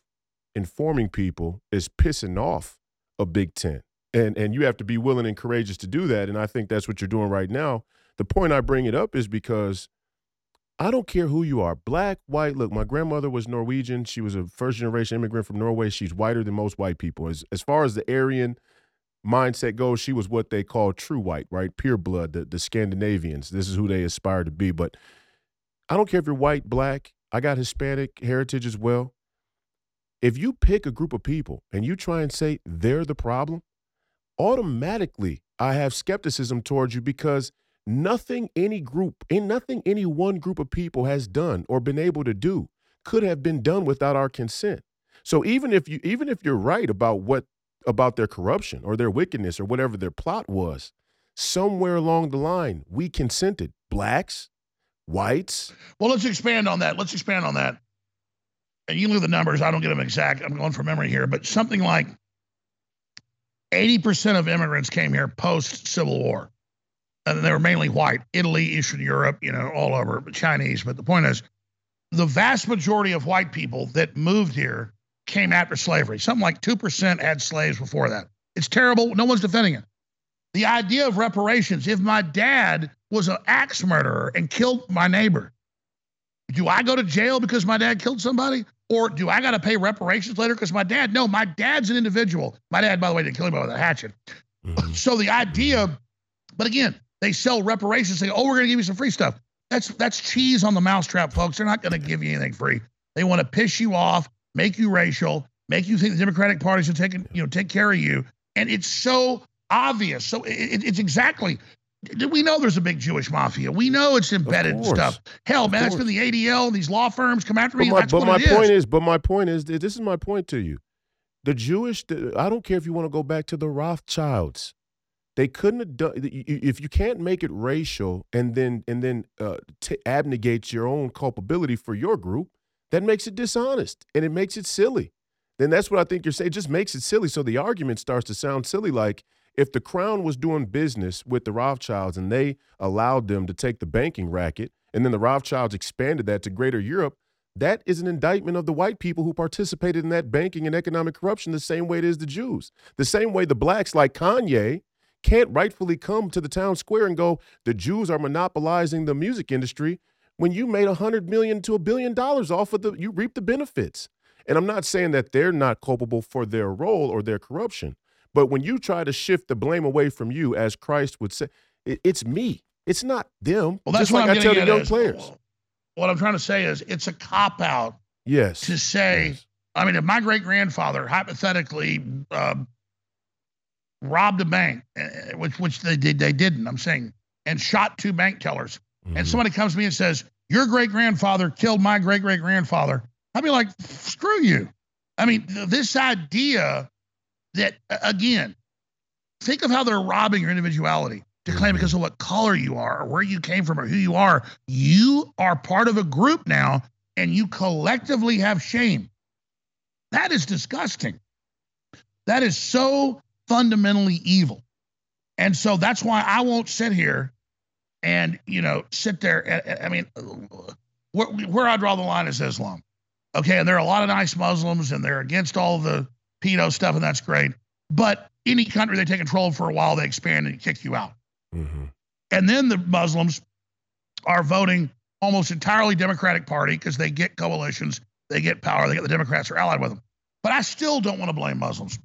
informing people is pissing off a Big Ten. And and you have to be willing and courageous to do that. And I think that's what you're doing right now. The point I bring it up is because I don't care who you are, black, white. Look, my grandmother was Norwegian. She was a first generation immigrant from Norway. She's whiter than most white people. As as far as the Aryan mindset goes, she was what they call true white, right? Pure blood, the, the Scandinavians. This is who they aspire to be. But I don't care if you're white, black. I got Hispanic heritage as well. If you pick a group of people and you try and say they're the problem, automatically I have skepticism towards you because nothing any group, and nothing any one group of people has done or been able to do could have been done without our consent. So even if you even if you're right about what about their corruption or their wickedness or whatever their plot was, somewhere along the line, we consented. Blacks, whites. Well, let's expand on that. Let's expand on that. You look at the numbers. I don't get them exact. I'm going from memory here, but something like 80% of immigrants came here post Civil War. And they were mainly white, Italy, Eastern Europe, you know, all over, but Chinese. But the point is, the vast majority of white people that moved here came after slavery. Something like 2% had slaves before that. It's terrible. No one's defending it. The idea of reparations if my dad was an axe murderer and killed my neighbor, do I go to jail because my dad killed somebody? Or do I got to pay reparations later because my dad? No, my dad's an individual. My dad, by the way, didn't kill him with a hatchet. Mm-hmm. So the idea, but again, they sell reparations, say, oh, we're going to give you some free stuff. That's that's cheese on the mousetrap, folks. They're not going to give you anything free. They want to piss you off, make you racial, make you think the Democratic Party should take you know take care of you, and it's so obvious. So it, it's exactly. We know there's a big Jewish mafia. We know it's embedded stuff. Hell, of man, course. that's been the ADL. And these law firms come after but me. My, but my point is. is, but my point is, this is my point to you. The Jewish, I don't care if you want to go back to the Rothschilds. They couldn't have done if you can't make it racial and then and then uh, t- abnegate your own culpability for your group. That makes it dishonest and it makes it silly. Then that's what I think you're saying. It just makes it silly. So the argument starts to sound silly. Like if the crown was doing business with the Rothschilds and they allowed them to take the banking racket, and then the Rothschilds expanded that to greater Europe, that is an indictment of the white people who participated in that banking and economic corruption the same way it is the Jews. The same way the blacks, like Kanye, can't rightfully come to the town square and go, the Jews are monopolizing the music industry when you made a hundred million to a billion dollars off of the you reap the benefits. And I'm not saying that they're not culpable for their role or their corruption. But when you try to shift the blame away from you, as Christ would say, it, it's me. It's not them. Well, that's Just what like I'm I tell the young is, players. What I'm trying to say is, it's a cop out. Yes. To say, yes. I mean, if my great grandfather hypothetically uh, robbed a bank, eh, eh, which which they did, they didn't. I'm saying, and shot two bank tellers, mm-hmm. and somebody comes to me and says, "Your great grandfather killed my great great grandfather," I'd be like, "Screw you." I mean, this idea that again, think of how they're robbing your individuality to claim mm-hmm. because of what color you are or where you came from or who you are. You are part of a group now and you collectively have shame. That is disgusting. That is so fundamentally evil. And so that's why I won't sit here and, you know, sit there. I mean, where, where I draw the line is Islam. Okay. And there are a lot of nice Muslims and they're against all the pedo stuff, and that's great. But any country they take control for a while, they expand and kick you out. Mm-hmm. And then the Muslims are voting almost entirely Democratic Party because they get coalitions, they get power, they get the Democrats are allied with them. But I still don't want to blame Muslims.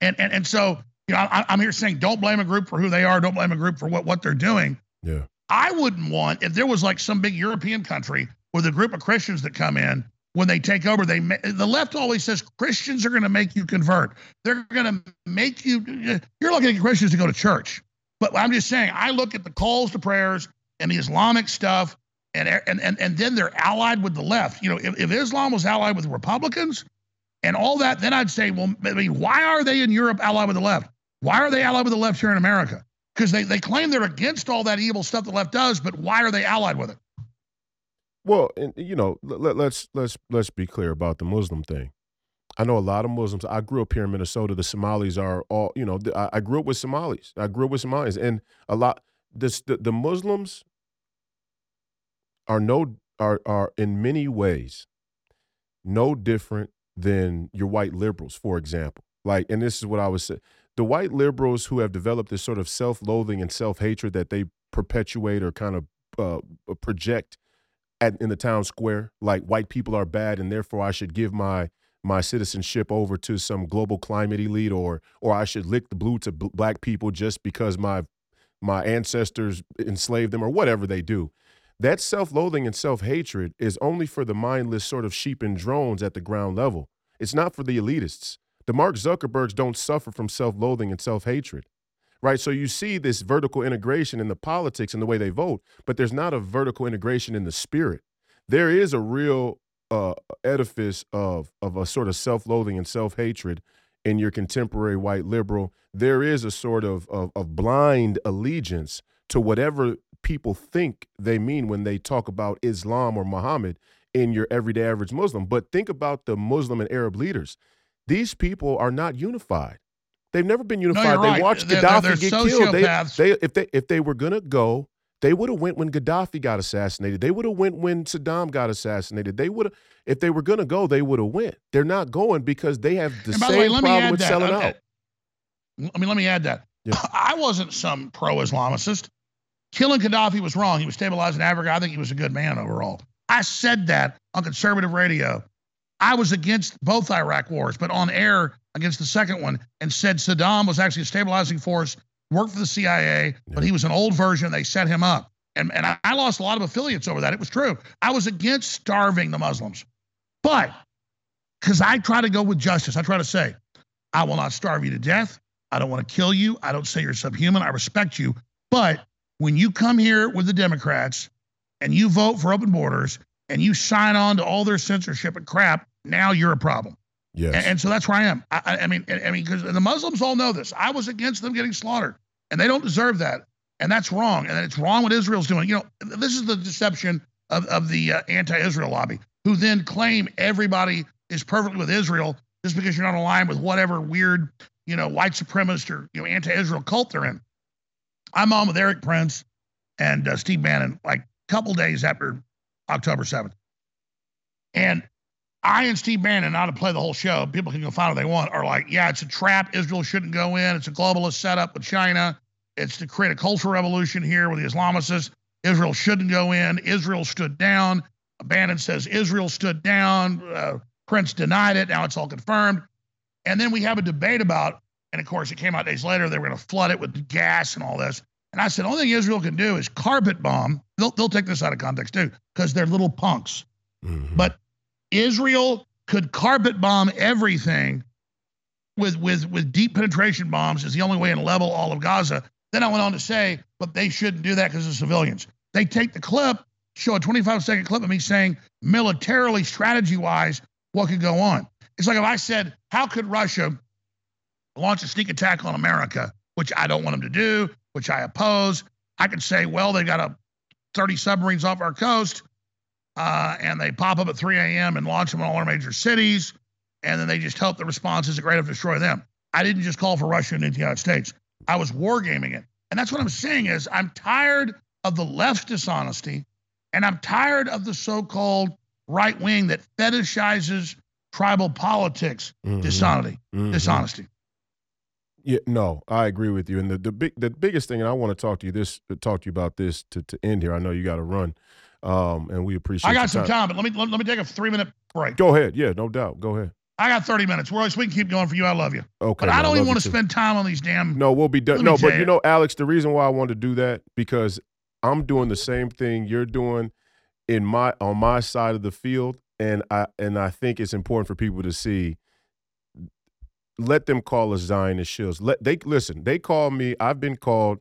And and and so you know I, I'm here saying don't blame a group for who they are, don't blame a group for what what they're doing. Yeah. I wouldn't want if there was like some big European country with a group of Christians that come in when they take over, they the left always says Christians are going to make you convert. They're going to make you. You're looking at Christians to go to church, but I'm just saying. I look at the calls to prayers and the Islamic stuff, and and and and then they're allied with the left. You know, if, if Islam was allied with Republicans and all that, then I'd say, well, I mean, why are they in Europe allied with the left? Why are they allied with the left here in America? Because they, they claim they're against all that evil stuff the left does, but why are they allied with it? Well, and you know, let, let's let's let's be clear about the Muslim thing. I know a lot of Muslims. I grew up here in Minnesota. The Somalis are all, you know, I, I grew up with Somalis. I grew up with Somalis, and a lot. This the, the Muslims are no are are in many ways no different than your white liberals, for example. Like, and this is what I was saying. The white liberals who have developed this sort of self-loathing and self-hatred that they perpetuate or kind of uh, project at, in the town square, like white people are bad and therefore I should give my my citizenship over to some global climate elite or or I should lick the blue to black people just because my my ancestors enslaved them or whatever they do. That self-loathing and self-hatred is only for the mindless sort of sheep and drones at the ground level. It's not for the elitists. The Mark Zuckerbergs don't suffer from self-loathing and self-hatred right? So you see this vertical integration in the politics and the way they vote, but there's not a vertical integration in the spirit. There is a real uh, edifice of of a sort of self-loathing and self-hatred in your contemporary white liberal, there is a sort of, of, of blind allegiance to whatever people think they mean when they talk about Islam or Muhammad in your everyday average Muslim. But think about the Muslim and Arab leaders. These people are not unified. They've never been unified. No, they right. watched they're, Gaddafi they're, get killed. They, they, if they if they were gonna go, they would have went when Gaddafi got assassinated. They would have went when Saddam got assassinated. They would have if they were gonna go, they would have went. They're not going because they have the same the way, problem with that. selling okay. out. I mean, let me add that. Yeah. I wasn't some pro-Islamicist. Killing Gaddafi was wrong. He was stabilizing Africa. I think he was a good man overall. I said that on conservative radio. I was against both Iraq wars, but on air against the second one and said Saddam was actually a stabilizing force, worked for the CIA, but he was an old version. They set him up. And, and I, I lost a lot of affiliates over that. It was true. I was against starving the Muslims. But because I try to go with justice, I try to say, I will not starve you to death. I don't want to kill you. I don't say you're subhuman. I respect you. But when you come here with the Democrats and you vote for open borders and you sign on to all their censorship and crap, now you're a problem. Yes. And, and so that's where I am. I, I mean, I mean, because the Muslims all know this. I was against them getting slaughtered, and they don't deserve that. And that's wrong. And it's wrong what Israel's doing. You know, this is the deception of, of the uh, anti-Israel lobby, who then claim everybody is perfectly with Israel just because you're not aligned with whatever weird, you know, white supremacist or you know anti-Israel cult they're in. I'm on with Erik Prince and uh, Steve Bannon like a couple days after October 7th. And I and Steve Bannon, not to play the whole show, people can go find what they want, are like, yeah, it's a trap. Israel shouldn't go in. It's a globalist setup with China. It's to create a cultural revolution here with the Islamicists. Israel shouldn't go in. Israel stood down. Bannon says Israel stood down. Uh, Prince denied it. Now it's all confirmed. And then we have a debate about, and of course, it came out days later, they were going to flood it with gas and all this. And I said, only thing Israel can do is carpet bomb. They'll, they'll take this out of context too, because they're little punks. Mm-hmm. But Israel could carpet bomb everything with, with, with deep penetration bombs is the only way to level all of Gaza. Then I went on to say, but they shouldn't do that because of civilians. They take the clip, show a 25 second clip of me saying, militarily, strategy wise, what could go on. It's like if I said, how could Russia launch a sneak attack on America, which I don't want them to do, which I oppose? I could say, well, they got a 30 submarines off our coast uh, and they pop up at 3 a.m. and launch them in all our major cities. And then they just hope the response isn't great enough to destroy them. I didn't just call for Russia into the United States. I was wargaming it. And that's what I'm saying is I'm tired of the left's dishonesty and I'm tired of the so-called right wing that fetishizes tribal politics, mm-hmm. dishonesty, mm-hmm. dishonesty. Yeah, no, I agree with you. And the, the big the biggest thing, and I want to talk to you this talk to you about this to, to end here. I know you got to run. Um, and we appreciate. I got some time. time, but let me let, let me take a three minute break. Go ahead. Yeah, no doubt. Go ahead. I got 30 minutes. Royce, we can keep going for you. I love you. Okay. But I don't even want to spend time on these damn. No, we'll be done. No, but you know, Alex, the reason why I wanted to do that because I'm doing the same thing you're doing in my on my side of the field, and I and I think it's important for people to see. Let them call us Zionist shills. Let they listen. They call me. I've been called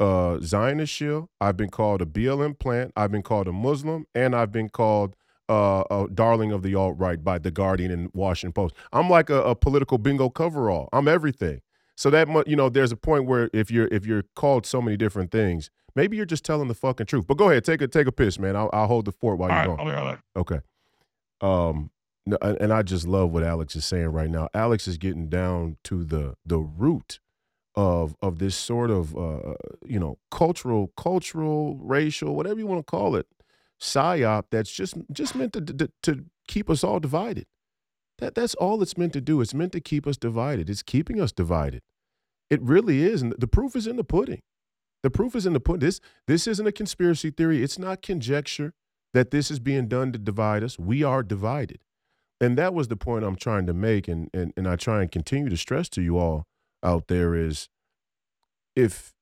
uh, Zionist shill. I've been called a BLM plant. I've been called a Muslim, and I've been called uh, a darling of the alt right by the Guardian and Washington Post. I'm like a, a political bingo coverall. I'm everything. So that you know, there's a point where if you're if you're called so many different things, maybe you're just telling the fucking truth. But go ahead, take a take a piss, man. I'll, I'll hold the fort while All you're right, going. I'll be right back. Okay. Um, and I just love what Alex is saying right now. Alex is getting down to the the root of of this sort of uh, you know cultural, cultural, racial, whatever you want to call it, psyop that's just just meant to, to to keep us all divided. That that's all it's meant to do. It's meant to keep us divided. It's keeping us divided. It really is, and the proof is in the pudding. The proof is in the pudding. This this isn't a conspiracy theory. It's not conjecture that this is being done to divide us. We are divided. And that was the point I'm trying to make, and, and, and I try and continue to stress to you all out there is if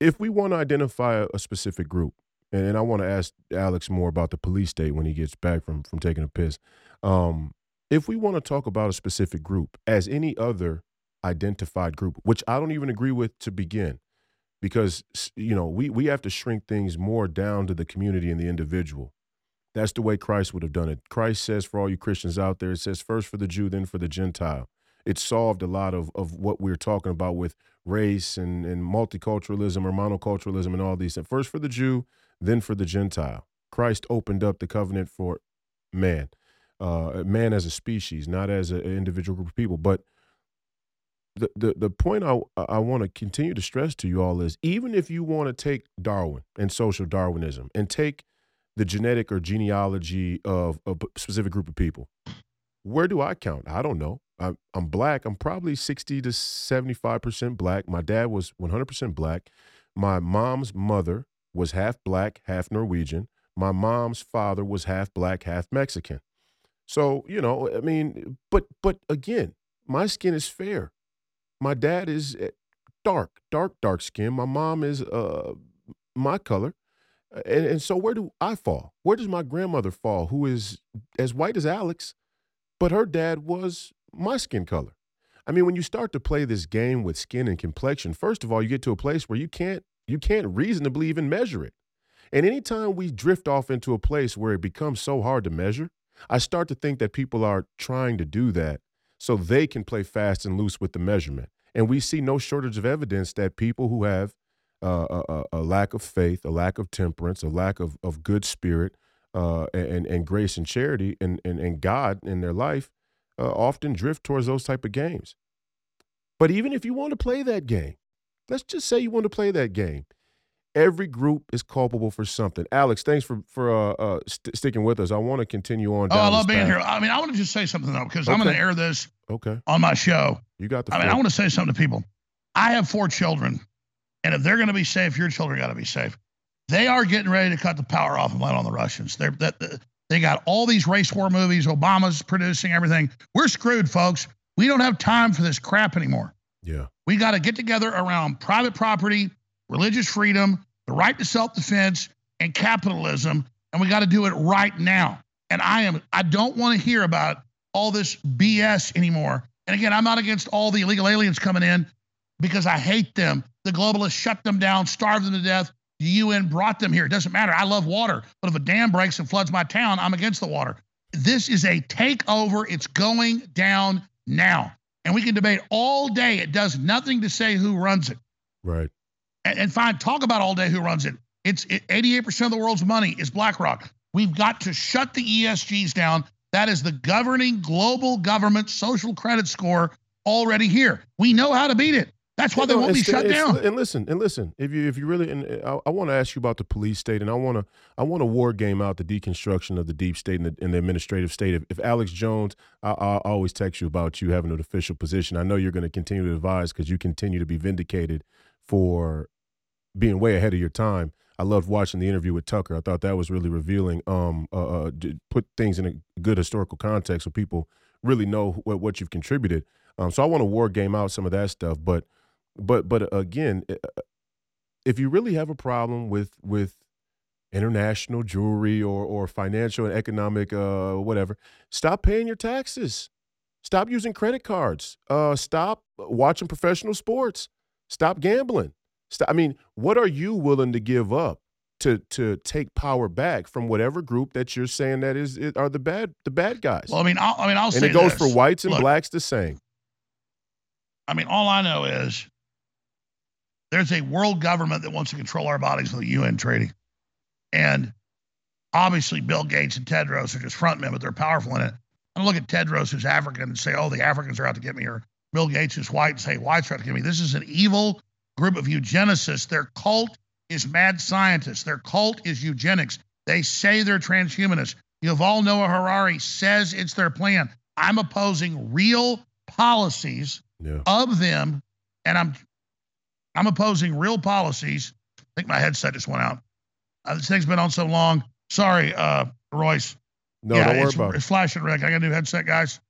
if we want to identify a specific group, and, I want to ask Alex more about the police state when he gets back from from taking a piss. Um, if we want to talk about a specific group as any other identified group, which I don't even agree with to begin, because you know we we have to shrink things more down to the community and the individual. That's the way Christ would have done it. Christ says for all you Christians out there, it says first for the Jew, then for the Gentile. It solved a lot of of what we are talking about with race and and multiculturalism or monoculturalism and all these. First for the Jew, then for the Gentile. Christ opened up the covenant for man, uh, man as a species, not as an individual group of people. But the the, the point I I want to continue to stress to you all is even if you want to take Darwin and social Darwinism and take the genetic or genealogy of a specific group of people, where do I count? I don't know. I'm, I'm black. I'm probably 60 to 75% black. My dad was 100% black. My mom's mother was half black, half Norwegian. My mom's father was half black, half Mexican. So, you know, I mean, but but again, my skin is fair. My dad is eh, dark, dark, dark skin. My mom is uh my color. And, and so where do I fall? Where does my grandmother fall, who is as white as Alex, but her dad was my skin color? I mean, when you start to play this game with skin and complexion, first of all, you get to a place where you can't you can't reasonably even measure it. And anytime we drift off into a place where it becomes so hard to measure, I start to think that people are trying to do that so they can play fast and loose with the measurement. And we see no shortage of evidence that people who have uh, a, a, lack of faith, a lack of temperance, a lack of, of good spirit, uh, and, and grace and charity and, and, and God in their life uh, often drift towards those type of games. But even if you want to play that game, let's just say you want to play that game, every group is culpable for something. Alex, thanks for for uh, uh, st- sticking with us. I want to continue on. Oh, I love being path. here. I mean, I want to just say something though because okay. I'm going to air this. Okay. On my show. You got the. I mean, I want to say something to people. I have four children, and if they're going to be safe, your children got to be safe. They are getting ready to cut the power off and let on the Russians. They're that they got all these race war movies. Obama's producing everything. We're screwed, folks. We don't have time for this crap anymore. Yeah. We got to get together around private property, religious freedom, the right to self-defense, and capitalism, and we got to do it right now. And I am I don't want to hear about all this BS anymore. And again, I'm not against all the illegal aliens coming in because I hate them. The globalists shut them down, starved them to death. The UN brought them here. It doesn't matter. I love water, but if a dam breaks and floods my town, I'm against the water. This is a takeover. It's going down now. And we can debate all day. It does nothing to say who runs it. Right and, and fine, talk about all day who runs it. It's it, 88% of the world's money is BlackRock. We've got to shut the ESGs down. That is the governing global government social credit score already here. We know how to beat it. That's why they won't be shut down. And listen, and listen. If you if you really, and I, I want to ask you about the police state, and I want to I want to war game out the deconstruction of the deep state and the, and the administrative state. If, if Alex Jones, I, I, always text you about you having an official position. I know you're going to continue to advise because you continue to be vindicated for being way ahead of your time. I loved watching the interview with Tucker. I thought that was really revealing. Um, uh, uh put things in a good historical context so people really know what, what you've contributed. Um, so I want to war game out some of that stuff, but but but again, uh, if you really have a problem with with international Jewry or or financial and economic uh whatever, stop paying your taxes. Stop using credit cards. Uh, stop watching professional sports. Stop gambling. Stop, I mean, what are you willing to give up to to take power back from whatever group that you're saying that is are the bad the bad guys? Well, I mean, I'll, I mean, I'll and say it goes this. for whites and Look, blacks the same. I mean, all I know is there's a world government that wants to control our bodies with the UN treaty, and obviously Bill Gates and Tedros are just frontmen, but they're powerful in it. I don't look at Tedros who's African and say, "Oh, the Africans are out to get me," or Bill Gates who's white and say, "Whites are out to get me." This is an evil group of eugenicists. Their cult is mad scientists. Their cult is eugenics. They say they're transhumanists. Yuval Noah Harari says it's their plan. I'm opposing real policies yeah. of them, and I'm I'm opposing real policies. I think my headset just went out. Uh, this thing's been on so long. Sorry, uh, Royce. No, yeah, don't worry it's, about it's flashing red. I got a new headset, guys.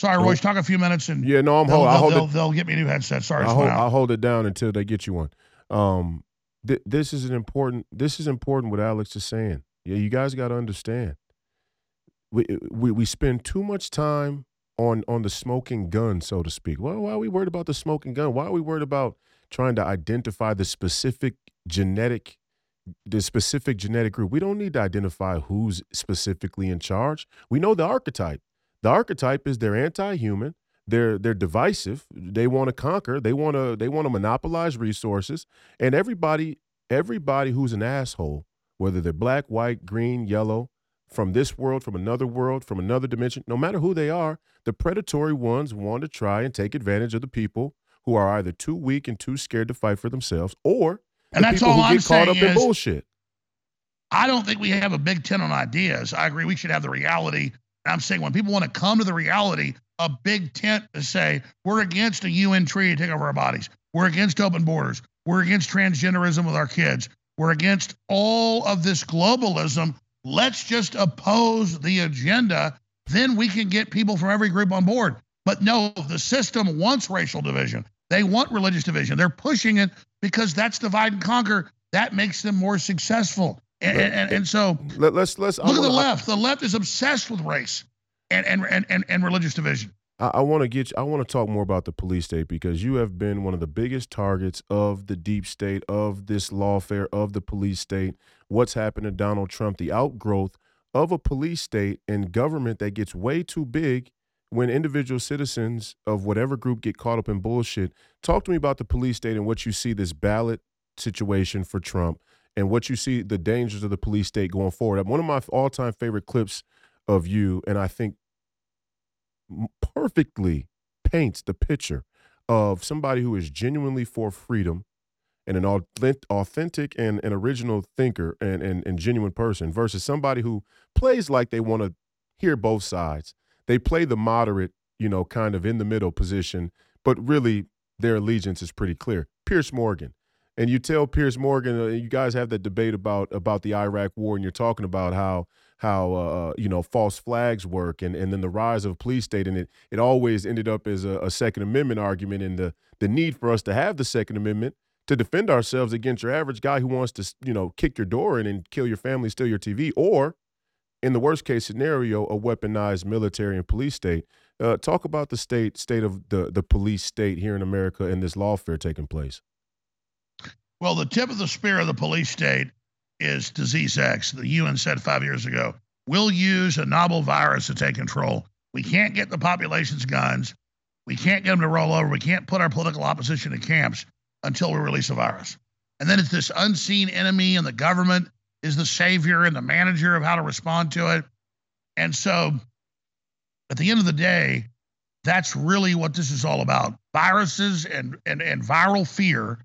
Sorry, Royce. Talk a few minutes and yeah, no, I'm they'll, hold, they'll, hold they'll, they'll get me a new headset. Sorry, I'll hold, I'll hold, it down until they get you one. Um, th- this is an important. This is important. What Alex is saying. Yeah, you guys got to understand. We, we we spend too much time on on the smoking gun, so to speak. Well, why are we worried about the smoking gun? Why are we worried about trying to identify the specific genetic the specific genetic group? We don't need to identify who's specifically in charge. We know the archetype. The archetype is they're anti-human, they're they're divisive. They want to conquer. They want to they want to monopolize resources. And everybody everybody who's an asshole, whether they're black, white, green, yellow, from this world, from another world, from another dimension, no matter who they are, the predatory ones want to try and take advantage of the people who are either too weak and too scared to fight for themselves, or and that's people all who I'm get caught up saying in bullshit. I don't think we have a big tent on ideas. I agree we should have the reality. And I'm saying when people want to come to the reality, a big tent to say, we're against a UN treaty to take over our bodies. We're against open borders. We're against transgenderism with our kids. We're against all of this globalism. Let's just oppose the agenda. Then we can get people from every group on board. But no, the system wants racial division. They want religious division. They're pushing it because that's divide and conquer. That makes them more successful. And, and, and so Let, us let's I look at the left. The left is obsessed with race and and and and, and religious division. I, I want to get. I want to talk more about the police state because you have been one of the biggest targets of the deep state, of this lawfare, of the police state. What's happened to Donald Trump? The outgrowth of a police state and government that gets way too big when individual citizens of whatever group get caught up in bullshit. Talk to me about the police state and what you see this ballot situation for Trump and what you see the dangers of the police state going forward. One of my all-time favorite clips of you, and I think perfectly paints the picture of somebody who is genuinely for freedom and an authentic, authentic and an original thinker and, and, and genuine person versus somebody who plays like they want to hear both sides. They play the moderate, you know, kind of in the middle position, but really their allegiance is pretty clear. Piers Morgan. And you tell Piers Morgan, uh, you guys have that debate about about the Iraq War, and you're talking about how how uh, you know false flags work, and, and then the rise of police state, and it it always ended up as a, a Second Amendment argument, and the the need for us to have the Second Amendment to defend ourselves against your average guy who wants to you know kick your door in and kill your family, steal your TV, or in the worst case scenario, a weaponized military and police state. Uh, talk about the state state of the the police state here in America and this lawfare taking place. Well, the tip of the spear of the police state is disease X. The UN said five years ago, we'll use a novel virus to take control. We can't get the population's guns. We can't get them to roll over. We can't put our political opposition in camps until we release a virus. And then it's this unseen enemy, and the government is the savior and the manager of how to respond to it. And so at the end of the day, that's really what this is all about. Viruses and, and, and viral fear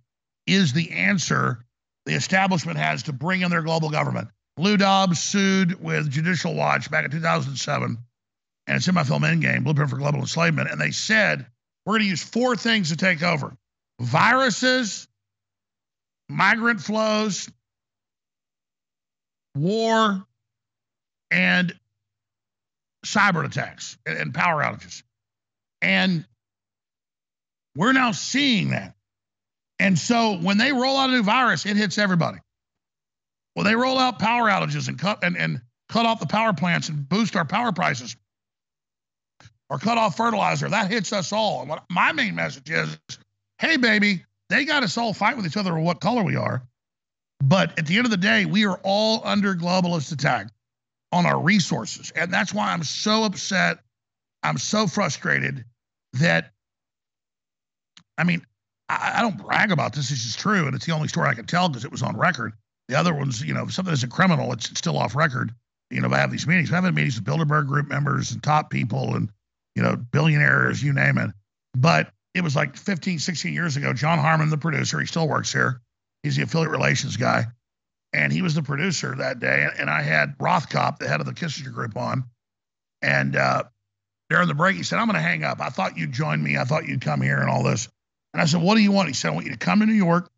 is the answer the establishment has to bring in their global government. Lou Dobbs sued with Judicial Watch back in 2007, and it's in my film Endgame, Blueprint for Global Enslavement. And they said, we're going to use four things to take over viruses, migrant flows, war, and cyber attacks and, power outages. And we're now seeing that. And so when they roll out a new virus, it hits everybody. Well, they roll out power outages and cut and, and cut off the power plants and boost our power prices or cut off fertilizer. That hits us all. And what my main message is, hey, baby, they got us all fight with each other or what color we are. But at the end of the day, we are all under globalist attack on our resources. And that's why I'm so upset. I'm so frustrated that, I mean, I, I don't brag about this. This is true. And it's the only story I can tell because it was on record. The other ones, you know, if something is a criminal, it's still off record. You know, I have these meetings. I have meetings with Bilderberg Group members and top people and, you know, billionaires, you name it. But it was like 15, 16 years ago. John Harmon, the producer, he still works here. He's the affiliate relations guy. And he was the producer that day. And, I had Rothkopf, the head of the Kissinger Group, on. And uh, during the break, he said, I'm going to hang up. I thought you'd join me. I thought you'd come here and all this. And I said, What do you want? He said, I want you to come to New York.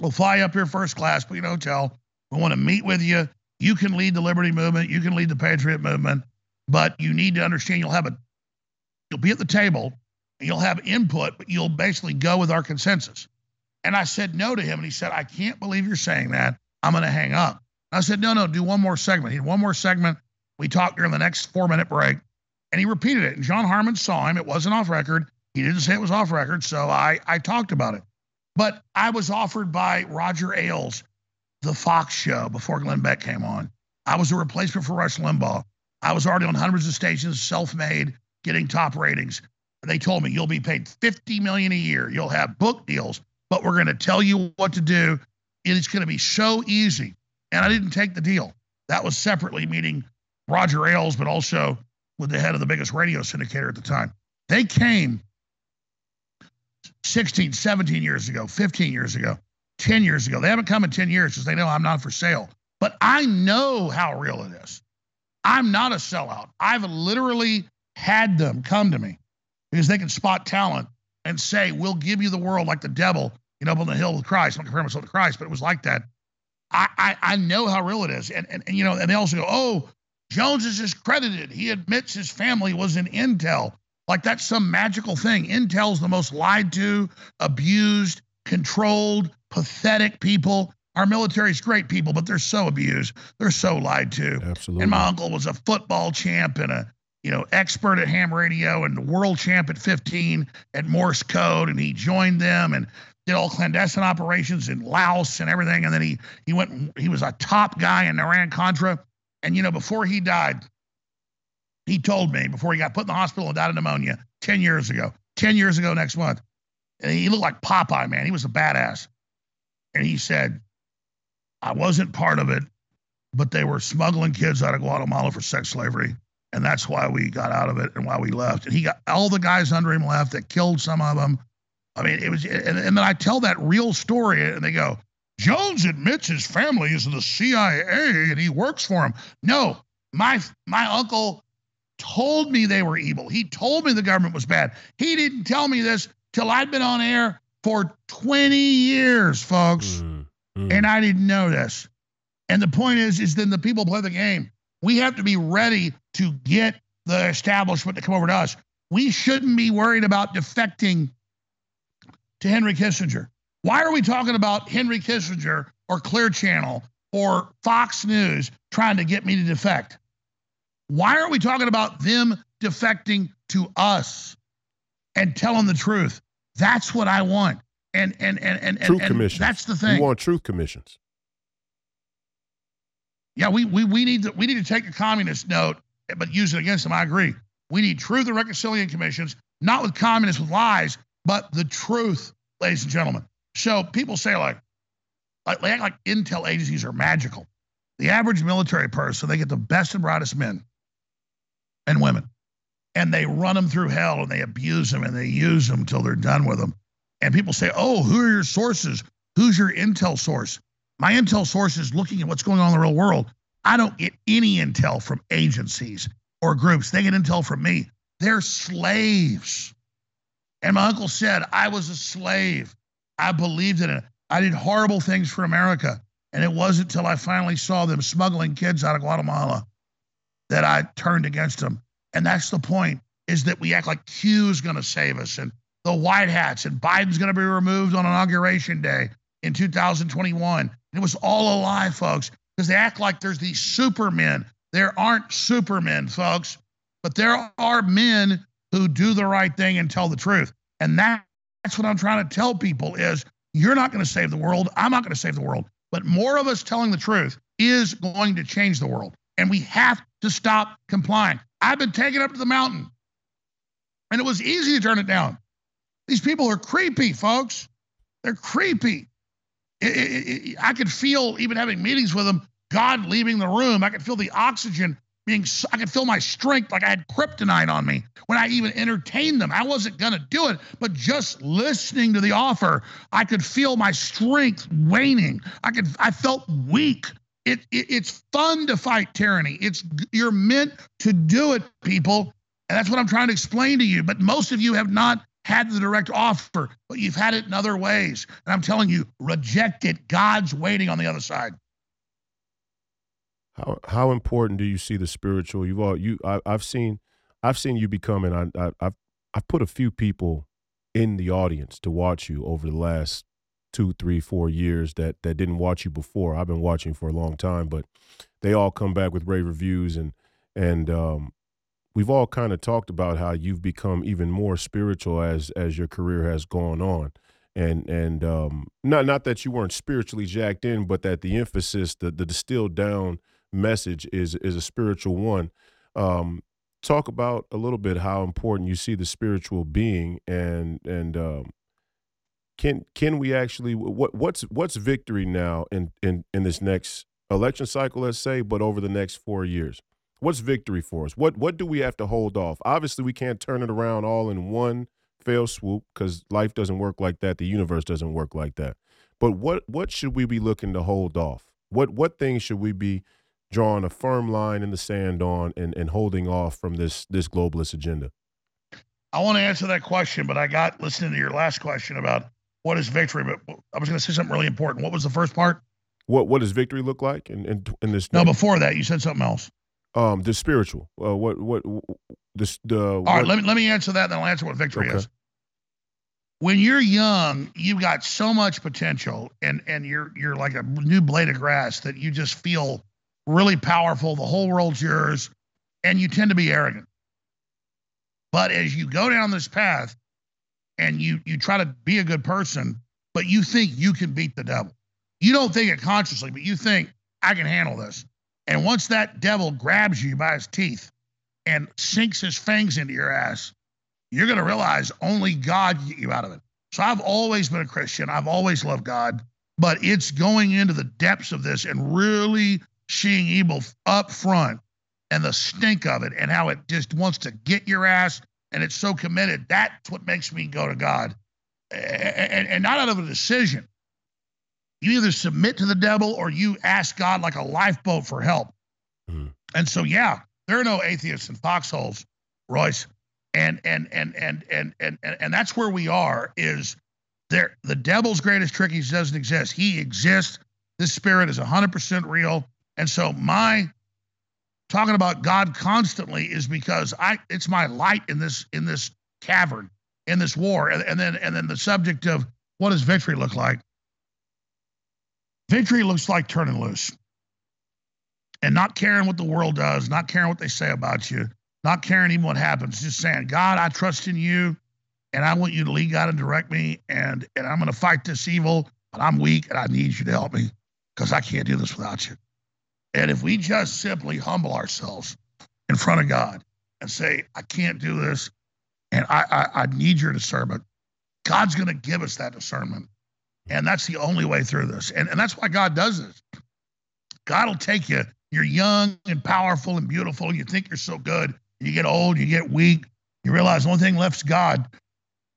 We'll fly up here first class, put you in a hotel. We want to meet with you. You can lead the liberty movement. You can lead the patriot movement. But you need to understand you'll have a, you'll be at the table and you'll have input, but you'll basically go with our consensus. And I said no to him. And he said, I can't believe you're saying that. I'm going to hang up. I said, no, no, do one more segment. He had one more segment. We talked during the next four minute break and he repeated it. And John Harmon saw him. It wasn't off record. He didn't say it was off record. So I, I talked about it. But I was offered by Roger Ailes, the Fox show before Glenn Beck came on. I was a replacement for Rush Limbaugh. I was already on hundreds of stations, self made, getting top ratings. They told me you'll be paid 50 million a year. You'll have book deals, but we're going to tell you what to do. It's going to be so easy. And I didn't take the deal. That was separately meeting Roger Ailes, but also with the head of the biggest radio syndicator at the time. They came 16, 17 years ago, 15 years ago, 10 years ago. They haven't come in 10 years because they know I'm not for sale. But I know how real it is. I'm not a sellout. I've literally had them come to me because they can spot talent and say, We'll give you the world like the devil, you know, up on the hill with Christ. I'm not comparing myself to Christ, but it was like that. I, I, I know how real it is. And, and, and, you know, and they also go, Oh, Jones is discredited. He admits his family was in Intel. Like that's some magical thing. Intel's the most lied to, abused, controlled, pathetic people. Our military's great people, but they're so abused. They're so lied to. Absolutely. And my uncle was a football champ and a you know expert at ham radio and world champ at 15 at Morse code, and he joined them and did all clandestine operations in Laos and everything. And then he he went. He was a top guy in Iran Contra. And you know, before he died, he told me before he got put in the hospital and died of pneumonia 10 years ago. 10 years ago next month. And he looked like Popeye, man. He was a badass. And he said, I wasn't part of it, but they were smuggling kids out of Guatemala for sex slavery. And that's why we got out of it and why we left. And he got all the guys under him left that killed some of them. I mean, it was, and, and then I tell that real story, and they go, Jones admits his family is in the CIA and he works for him. No, my my uncle told me they were evil. He told me the government was bad. He didn't tell me this till I'd been on air for 20 years, folks. Mm, mm. And I didn't know this. And the point is, is then the people play the game. We have to be ready to get the establishment to come over to us. We shouldn't be worried about defecting to Henry Kissinger. Why are we talking about Henry Kissinger or Clear Channel or Fox News trying to get me to defect? Why aren't we talking about them defecting to us and telling the truth? That's what I want. And and and and, truth and, commissions. That's the thing. We want truth commissions. Yeah, we we we need to we need to take a communist note, but use it against them. I agree. We need truth and reconciliation commissions, not with communists with lies, but the truth, ladies and gentlemen. So people say like, like they act like intel agencies are magical. The average military person, they get the best and brightest men and women. And they run them through hell and they abuse them and they use them until they're done with them. And people say, oh, who are your sources? Who's your intel source? My intel source is looking at what's going on in the real world. I don't get any intel from agencies or groups. They get intel from me. They're slaves. And my uncle said, I was a slave. I believed in it. I did horrible things for America. And it wasn't until I finally saw them smuggling kids out of Guatemala that I turned against them. And that's the point is that we act like Q's going to save us and the white hats and Biden's going to be removed on inauguration day in 2021. It was all a lie, folks, because they act like there's these supermen. There aren't supermen, folks, but there are men who do the right thing and tell the truth. And that, that's what I'm trying to tell people is you're not going to save the world. I'm not going to save the world. But more of us telling the truth is going to change the world. And we have to stop complying. I've been taken up to the mountain, and it was easy to turn it down. These people are creepy, folks. They're creepy. It, it, it, I could feel, even having meetings with them, God leaving the room. I could feel the oxygen being, I could feel my strength like I had kryptonite on me when I even entertained them. I wasn't going to do it, but just listening to the offer, I could feel my strength waning. I could, I felt weak. It, it's fun to fight tyranny. It's you're meant to do it, people, and that's what I'm trying to explain to you. But most of you have not had the direct offer, but you've had it in other ways. And I'm telling you, reject it. God's waiting on the other side. How how important do you see the spiritual? You've all you I, have seen I've seen you become, and I, I I've I've put a few people in the audience to watch you over the last two, three, four years that that didn't watch you before. I've been watching for a long time, but they all come back with rave reviews and and um, we've all kind of talked about how you've become even more spiritual as as your career has gone on. And and um, not not that you weren't spiritually jacked in, but that the emphasis, the the distilled down message is is a spiritual one. Um, talk about a little bit how important you see the spiritual being and and um, can can we actually what what's what's victory now in in in this next election cycle let's say but over the next 4 years what's victory for us what what do we have to hold off obviously we can't turn it around all in one fail swoop cuz life doesn't work like that the universe doesn't work like that but what what should we be looking to hold off what what things should we be drawing a firm line in the sand on and, and holding off from this this globalist agenda? I want to answer that question, but I got listening to your last question about what is victory. But I was going to say something really important. What was the first part? What What does victory look like in in, in this? No, before that, you said something else. Um, the spiritual. Uh, what what this the. All what, right, let me let me answer that, then I'll answer what victory okay. is. When you're young, you've got so much potential, and and you're you're like a new blade of grass that you just feel really powerful. The whole world's yours, and you tend to be arrogant. But as you go down this path and you you try to be a good person, but you think you can beat the devil. You don't think it consciously, but you think I can handle this. And once that devil grabs you by his teeth and sinks his fangs into your ass, you're going to realize only God can get you out of it. So I've always been a Christian. I've always loved God, but it's going into the depths of this and really seeing evil up front and the stink of it and how it just wants to get your ass and it's so committed. That's what makes me go to God. And, and not out of a decision. You either submit to the devil or you ask God like a lifeboat for help. Mm. And so, yeah, there are no atheists in foxholes, Royce. And and and and and and and, and that's where we are. Is there the devil's greatest trick? He doesn't exist. He exists. This spirit is 100% real. And so my talking about God constantly is because I it's my light in this in this cavern in this war and, and then and then the subject of what does victory look like victory looks like turning loose. And not caring what the world does not caring what they say about you not caring even what happens. Just saying god i trust in you and i want you to lead god and direct me and and i'm going to fight this evil but i'm weak and i need you to help me because i can't do this without you. And if we just simply humble ourselves in front of God and say, I can't do this, and I, I, I need your discernment, God's going to give us that discernment. And that's the only way through this. And, and that's why God does this. God will take you. You're young and powerful and beautiful. and You think you're so good. You get old, you get weak. You realize the only thing left is God.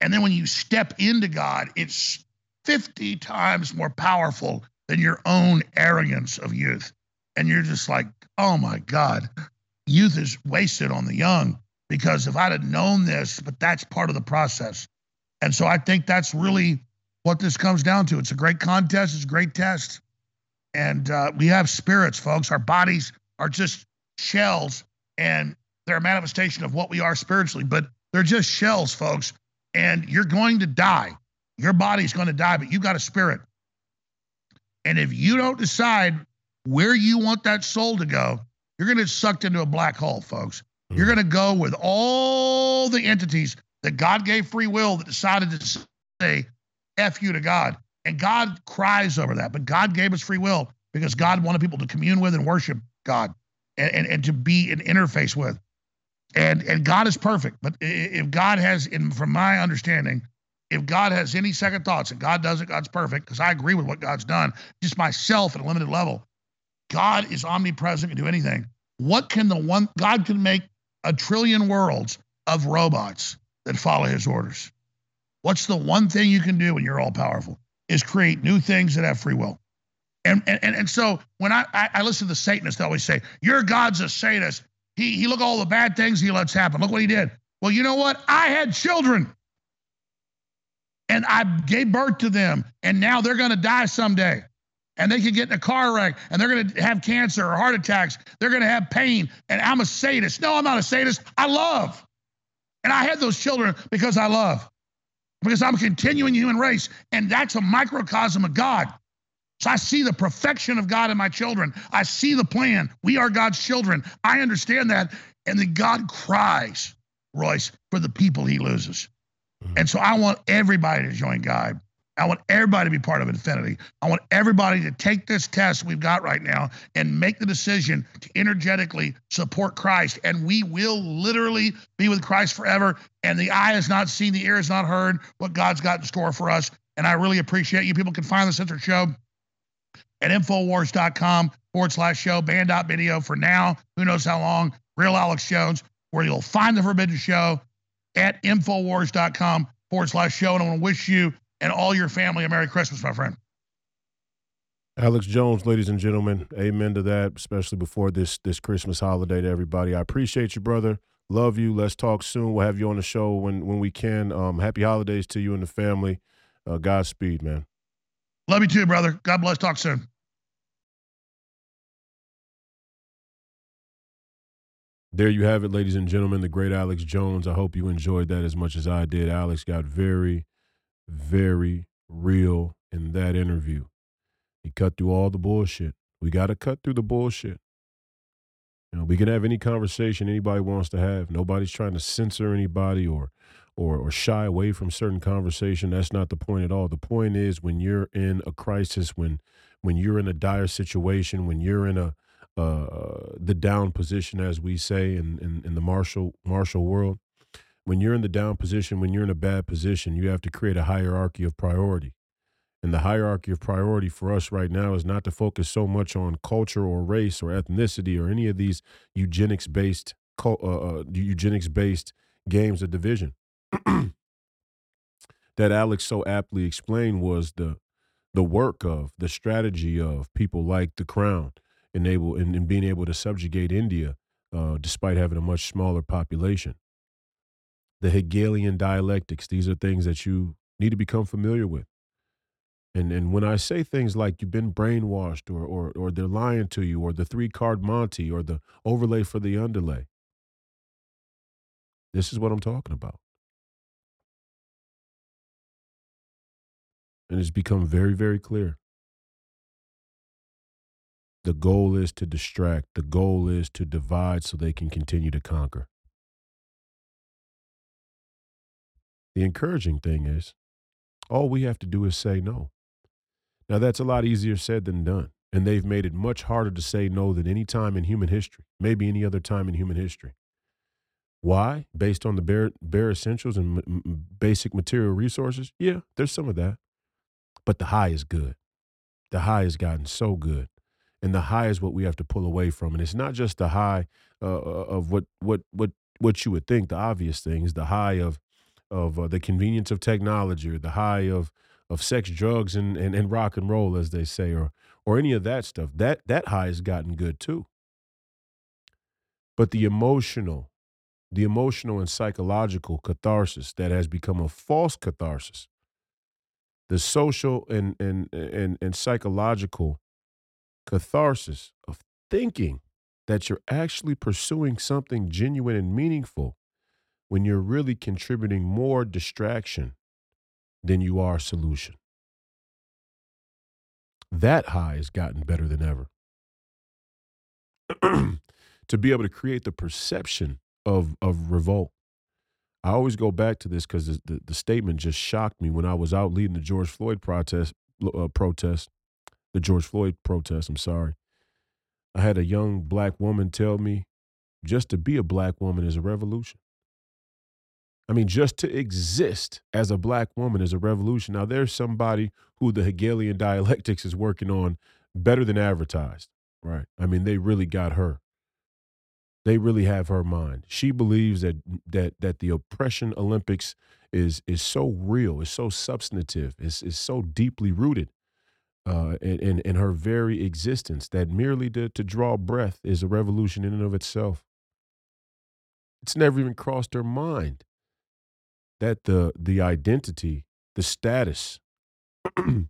And then when you step into God, it's 50 times more powerful than your own arrogance of youth and you're just like, oh my God, youth is wasted on the young because if I'd have known this, but that's part of the process. And so I think that's really what this comes down to. It's a great contest, it's a great test. And uh, we have spirits, folks. Our bodies are just shells, and they're a manifestation of what we are spiritually, but they're just shells, folks. And you're going to die. Your body's going to die, but you got a spirit. And if you don't decide where you want that soul to go, you're going to get sucked into a black hole, folks. Mm-hmm. You're going to go with all the entities that God gave free will that decided to say F you to God. And God cries over that. But God gave us free will because God wanted people to commune with and worship God and, and, and to be an interface with. And and God is perfect. But if God has, in from my understanding, if God has any second thoughts and God does it, God's perfect, because I agree with what God's done, just myself at a limited level. God is omnipresent, and can do anything. What can the one God can make a trillion worlds of robots that follow his orders? What's the one thing you can do when you're all powerful? Is create new things that have free will. And and and, and so when I, I, I listen to the Satanists, they always say, Your God's a sadist. He he look at all the bad things he lets happen. Look what he did. Well, you know what? I had children. And I gave birth to them, and now they're gonna die someday and they could get in a car wreck and they're to have cancer or heart attacks. They're to have pain. And I'm a sadist. No, I'm not a sadist. I love. And I had those children because I love, because I'm continuing the human race. And that's a microcosm of God. So I see the perfection of God in my children. I see the plan. We are God's children. I understand that. And then God cries, Royce, for the people he loses. Mm-hmm. And so I want everybody to join God I want everybody to be part of Infinity. I want everybody to take this test we've got right now and make the decision to energetically support Christ. And we will literally be with Christ forever. And the eye has not seen, the ear has not heard what God's got in store for us. And I really appreciate you. People can find the Censored Show at Infowars.com forward slash show, banned.video for now. Who knows how long? Real Alex Jones, where you'll find the Forbidden Show at Infowars.com forward slash show. And I want to wish you and all your family a Merry Christmas, my friend. Alex Jones, ladies and gentlemen, amen to that, especially before this this Christmas holiday to everybody. I appreciate you, brother. Love you. Let's talk soon. We'll have you on the show when when we can. Um, happy holidays to you and the family. Uh, Godspeed, man. Love you too, brother. God bless. Talk soon. There you have it, ladies and gentlemen, the great Alex Jones. I hope you enjoyed that as much as I did. Alex got very, very real in that interview. He cut through all the bullshit. We got to cut through the bullshit. You know, we can have any conversation anybody wants to have. Nobody's trying to censor anybody or or or shy away from certain conversation. That's not the point at all. The point is when you're in a crisis, when when you're in a dire situation, when you're in a uh, the down position, as we say in, in, in the martial martial world, when you're in the down position, when you're in a bad position, you have to create a hierarchy of priority. And the hierarchy of priority for us right now is not to focus so much on culture or race or ethnicity or any of these eugenics based uh, uh, eugenics based games of division. that Alex so aptly explained was the the work of the strategy of people like the Crown, enable and, and being able to subjugate India uh, despite having a much smaller population. The Hegelian dialectics; these are things that you need to become familiar with. And and when I say things like you've been brainwashed or or or they're lying to you or the three card Monty or the overlay for the underlay, this is what I'm talking about. And it's become very, very clear. The goal is to distract. The goal is to divide so they can continue to conquer. The encouraging thing is, all we have to do is say no. Now, that's a lot easier said than done. And they've made it much harder to say no than any time in human history, maybe any other time in human history. Why? Based on the bare, bare essentials and m- basic material resources? Yeah, there's some of that. But the high is good. The high has gotten so good. And the high is what we have to pull away from. And it's not just the high uh, uh of what, what, what, what you would think, the obvious things, the high of, of uh, the convenience of technology or the high of of sex, drugs, and, and, and rock and roll, as they say, or or any of that stuff. That that high has gotten good too. But the emotional, the emotional and psychological catharsis that has become a false catharsis, the social and and and, and psychological catharsis of thinking that you're actually pursuing something genuine and meaningful when you're really contributing more distraction than you are solution. That high has gotten better than ever. to be able to create the perception of, of revolt. I always go back to this because the, the, the, statement just shocked me when I was out leading the George Floyd protest, uh, protest, the George Floyd protest. I'm sorry. I had a young black woman tell me just to be a black woman is a revolution. I mean, just to exist as a black woman is a revolution. Now, there's somebody who the Hegelian dialectics is working on better than advertised, right? I mean, they really got her. They really have her mind. She believes that that that the oppression Olympics is is so real, is so substantive, is is so deeply rooted uh, in, in, in her very existence that merely to, to draw breath is a revolution in and of itself. It's never even crossed her mind that the the identity, the status, the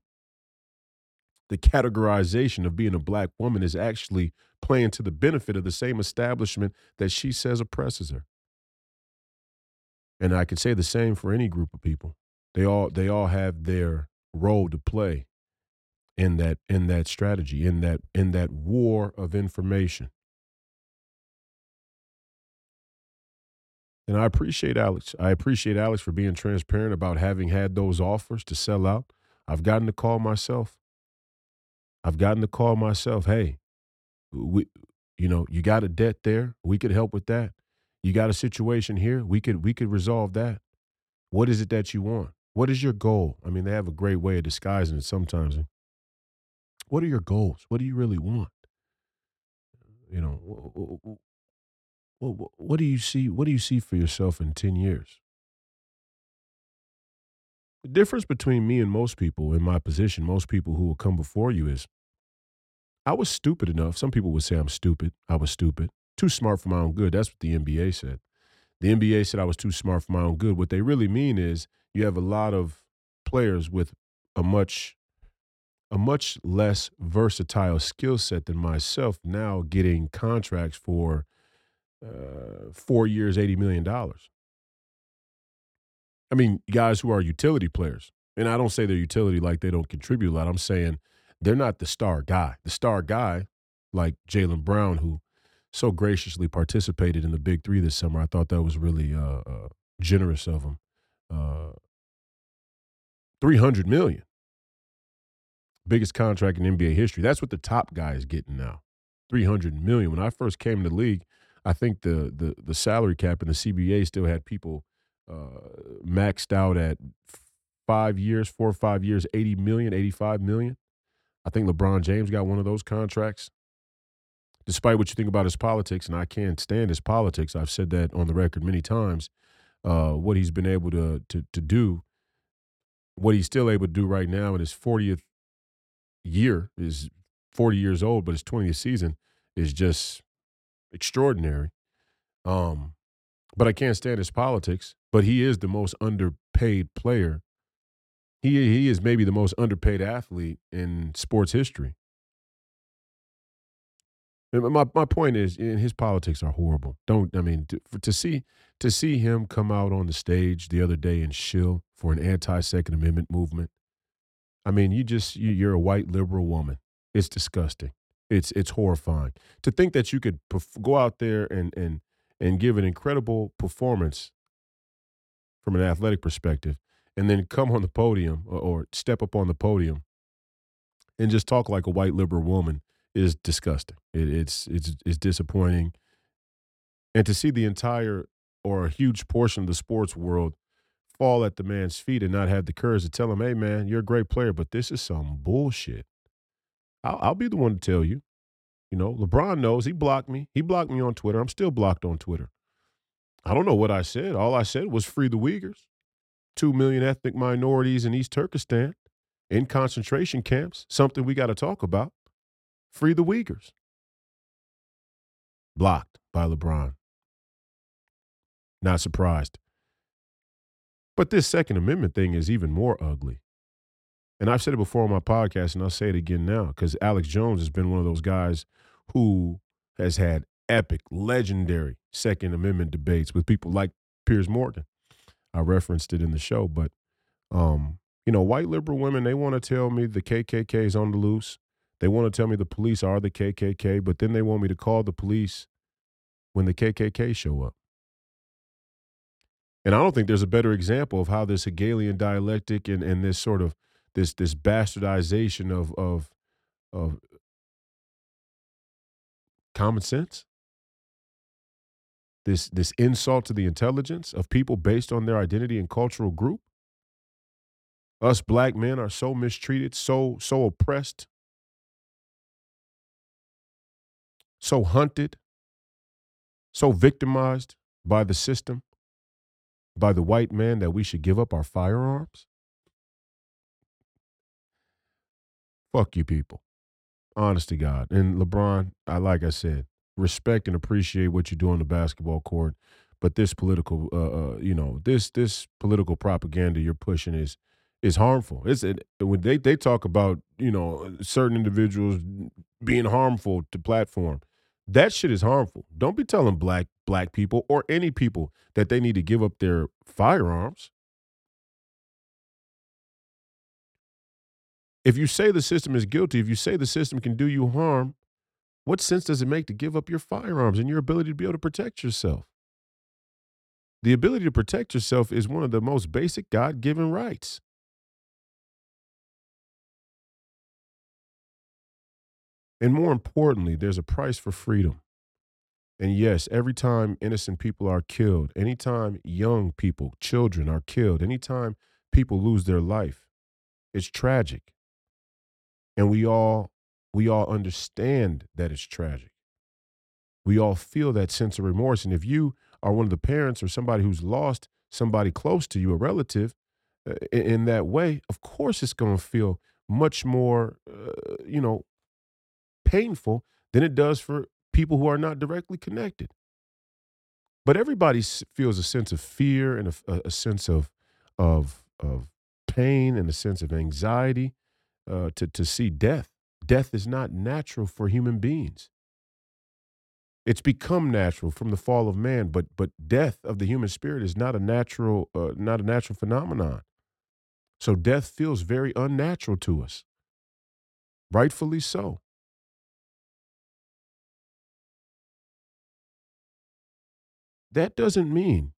categorization of being a black woman is actually playing to the benefit of the same establishment that she says oppresses her. And I could say the same for any group of people. They all they all have their role to play in that in that strategy, in that in that war of information. And I appreciate Alex. I appreciate Alex for being transparent about having had those offers to sell out. I've gotten the call myself. I've gotten the call myself, hey, we, you know, you got a debt there. We could help with that. You got a situation here. We could we could resolve that. What is it that you want? What is your goal? I mean, they have a great way of disguising it sometimes. What are your goals? What do you really want? You know, what, what do you see? What do you see for yourself in ten years? The difference between me and most people in my position, most people who will come before you, is I was stupid enough. Some people would say I'm stupid. I was stupid. Too smart for my own good. That's what the NBA said. The NBA said I was too smart for my own good. What they really mean is you have a lot of players with a much a much less versatile skill set than myself now getting contracts for uh, four years, $80 million. I mean, guys who are utility players. And I don't say they're utility like they don't contribute a lot. I'm saying they're not the star guy. The star guy, like Jaylen Brown, who so graciously participated in the Big Three this summer, I thought that was really uh, uh, generous of him. Uh, 300 million. Biggest contract in NBA history. That's what the top guy is getting now. 300 million. When I first came to the league, I think the the the salary cap in the CBA still had people uh, maxed out at five years, four or five years, 80 million, 85 million. I think LeBron James got one of those contracts. Despite what you think about his politics, and I can't stand his politics, I've said that on the record many times. Uh, what he's been able to to to do, what he's still able to do right now in his 40th year is 40 years old, but his 20th season is just extraordinary. Um, but I can't stand his politics. But he is the most underpaid player he he is maybe the most underpaid athlete in sports history. My my point is, his politics are horrible. Don't I mean to, to, see to see him come out on the stage the other day and shill for an anti Second Amendment movement. I mean, you just you, you're a white liberal woman. It's disgusting. It's it's horrifying to think that you could perf- go out there and and and give an incredible performance from an athletic perspective, and then come on the podium or, or step up on the podium and just talk like a white liberal woman is disgusting. It, it's it's it's disappointing, and to see the entire or a huge portion of the sports world fall at the man's feet and not have the courage to tell him, "Hey, man, you're a great player, but this is some bullshit." I'll, I'll be the one to tell you. You know, LeBron knows he blocked me. He blocked me on Twitter. I'm still blocked on Twitter. I don't know what I said. All I said was free the Uyghurs. 2 million ethnic minorities in East Turkestan in concentration camps, something we got to talk about. Free the Uyghurs. Blocked by LeBron. Not surprised. But this Second Amendment thing is even more ugly. And I've said it before on my podcast, and I'll say it again now because Alex Jones has been one of those guys who has had epic, legendary Second Amendment debates with people like Piers Morgan. I referenced it in the show, but um, you know, white liberal women they want to tell me the KKK is on the loose. They want to tell me the police are the KKK, but then they want me to call the police when the KKK show up. And I don't think there's a better example of how this Hegelian dialectic and, and this sort of this this bastardization of of of common sense? This this insult to the intelligence of people based on their identity and cultural group? Us black men are so mistreated so so oppressed? So hunted? So victimized by the system? By the white man that we should give up our firearms fuck you people honest to god and lebron i like i said respect and appreciate what you do on the basketball court, but this political, uh, uh, you know, this this political propaganda you're pushing is is harmful. It's it, when they they talk about you know certain individuals being harmful to platform. That shit is harmful. Don't be telling black black people or any people that they need to give up their firearms. If you say the system is guilty, if you say the system can do you harm, what sense does it make to give up your firearms and your ability to be able to protect yourself? The ability to protect yourself is one of the most basic God given rights. And more importantly, there's a price for freedom. And yes, every time innocent people are killed, anytime young people, children are killed, anytime people lose their life, it's tragic. And we all we all understand that it's tragic. We all feel that sense of remorse. And if you are one of the parents or somebody who's lost somebody close to you, a relative, uh, in, that way, of course it's going to feel much more, uh, you know, painful than it does for people who are not directly connected. But everybody feels a sense of fear and a, a sense of of of pain and a sense of anxiety uh, to to see death. Death is not natural for human beings. It's become natural from the fall of man, but but death of the human spirit is not a natural uh, not a natural phenomenon. So death feels very unnatural to us. Rightfully so. That doesn't mean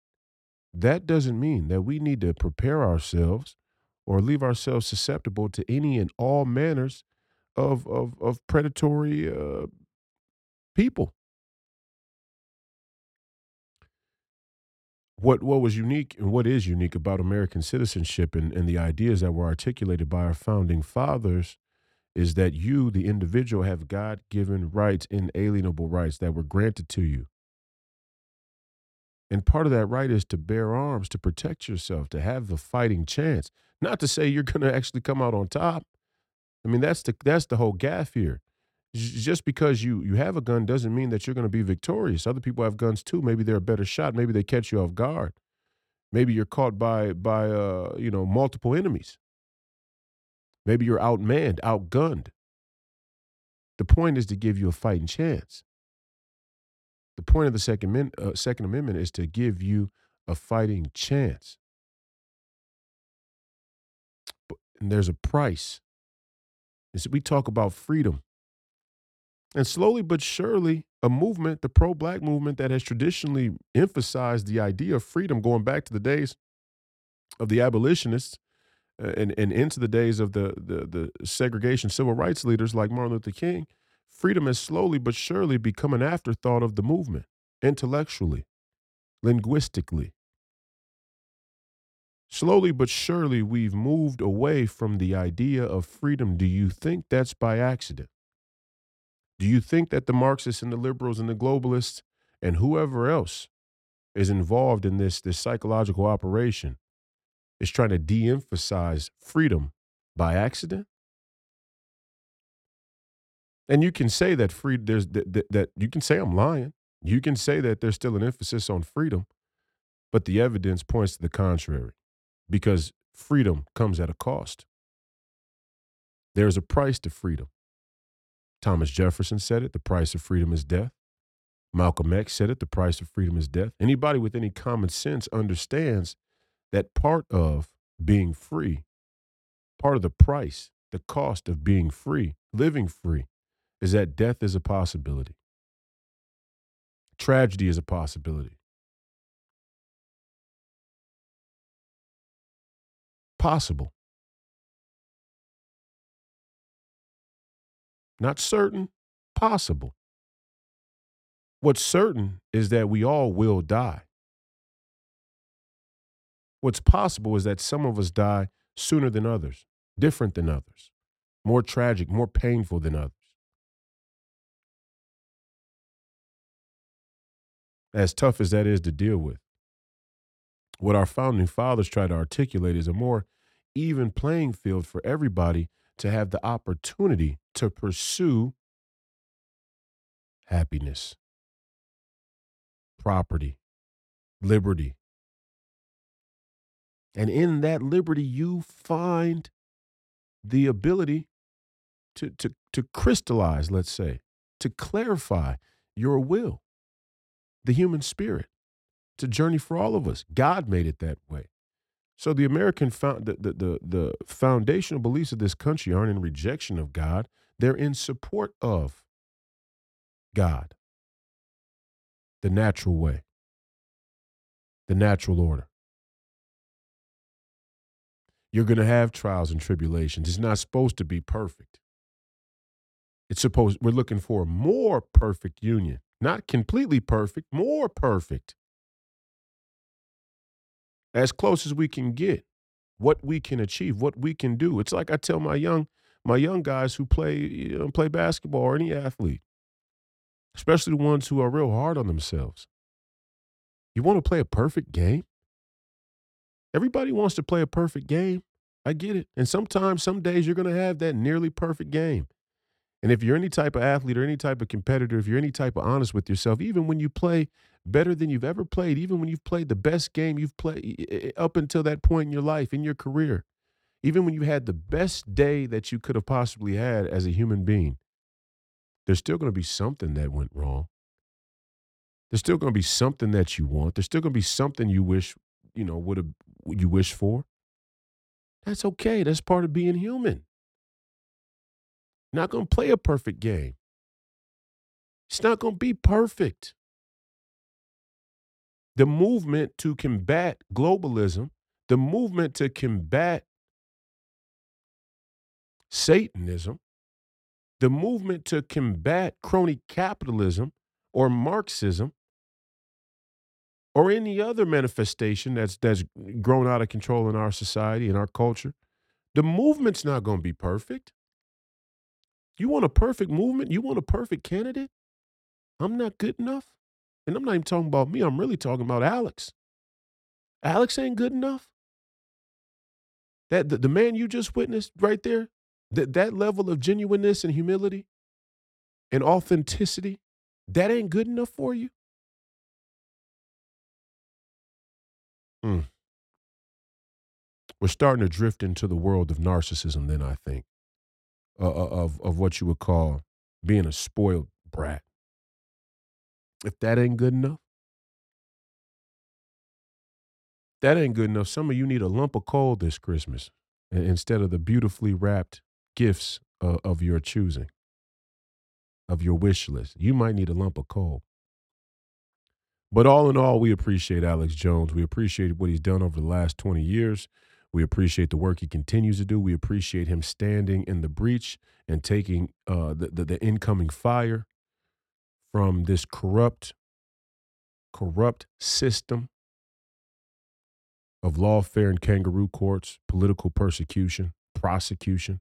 that doesn't mean that we need to prepare ourselves or leave ourselves susceptible to any and all manners of of, of predatory uh, people. What what was unique and what is unique about American citizenship and, and the ideas that were articulated by our founding fathers is that you, the individual, have God given rights, inalienable rights that were granted to you. And part of that right is to bear arms, to protect yourself, to have the fighting chance. Not to say you're going to actually come out on top. I mean, that's the that's the whole gaff here. Just because you you have a gun doesn't mean that you're going to be victorious. Other people have guns too. Maybe they're a better shot. Maybe they catch you off guard. Maybe you're caught by by uh, you know multiple enemies. Maybe you're outmanned, outgunned. The point is to give you a fighting chance. The point of the Second, uh, Second Amendment is to give you a fighting chance. And there's a price. We talk about freedom. And slowly but surely, a movement, the pro black movement that has traditionally emphasized the idea of freedom going back to the days of the abolitionists uh, and, and into the days of the, the, the segregation civil rights leaders like Martin Luther King, freedom has slowly but surely become an afterthought of the movement, intellectually, linguistically. Slowly but surely, we've moved away from the idea of freedom. Do you think that's by accident? Do you think that the Marxists and the liberals and the globalists and whoever else is involved in this, this psychological operation is trying to de emphasize freedom by accident? And you can say that free there's that, that, that you can say I'm lying. You can say that there's still an emphasis on freedom, but the evidence points to the contrary because freedom comes at a cost. There's a price to freedom. Thomas Jefferson said it, the price of freedom is death. Malcolm X said it, the price of freedom is death. Anybody with any common sense understands that part of being free, part of the price, the cost of being free, living free, is that death is a possibility. Tragedy is a possibility. Possible. Not certain, possible. What's certain is that we all will die. What's possible is that some of us die sooner than others, different than others, more tragic, more painful than others. as tough as that is to deal with. What our founding fathers tried to articulate is a more even playing field for everybody to have the opportunity to pursue happiness, property, liberty. And in that liberty, you find the ability to, to, to crystallize, let's say, to clarify your will the human spirit. It's a journey for all of us. God made it that way. So the American found the, the, the, the foundational beliefs of this country aren't in rejection of God. They're in support of God. The natural way. The natural order. You're going to have trials and tribulations. It's not supposed to be perfect. It's supposed we're looking for a more perfect union, not completely perfect, more perfect. As close as we can get, what we can achieve, what we can do. It's like I tell my young my young guys who play you know, play basketball or any athlete, especially the ones who are real hard on themselves. You want to play a perfect game? Everybody wants to play a perfect game. I get it. And sometimes, some days, you're going to have that nearly perfect game. And if you're any type of athlete or any type of competitor, if you're any type of honest with yourself, even when you play better than you've ever played, even when you've played the best game you've played up until that point in your life, in your career, even when you had the best day that you could have possibly had as a human being, there's still going to be something that went wrong. There's still going to be something that you want. There's still going to be something you wish, you know, would have you wish for. That's okay. That's part of being human. Not going to play a perfect game. It's not going to be perfect. The movement to combat globalism, the movement to combat Satanism, the movement to combat crony capitalism or Marxism or any other manifestation that's that's grown out of control in our society and our culture, the movement's not going to be perfect. You want a perfect movement? You want a perfect candidate? I'm not good enough. And I'm not even talking about me. I'm really talking about Alex. Alex ain't good enough. That the, the man you just witnessed right there, that that level of genuineness and humility and authenticity, that ain't good enough for you. Mm. We're starting to drift into the world of narcissism, then, I think, uh, of, of what you would call being a spoiled brat. If that ain't good enough, that ain't good enough. Some of you need a lump of coal this Christmas instead of the beautifully wrapped gifts of, of your choosing, of your wish list. You might need a lump of coal. But all in all, we appreciate Alex Jones. We appreciate what he's done over the last 20 years. We appreciate the work he continues to do. We appreciate him standing in the breach and taking uh, the, the, the incoming fire from this corrupt, corrupt system of lawfare and kangaroo courts, political persecution, prosecution,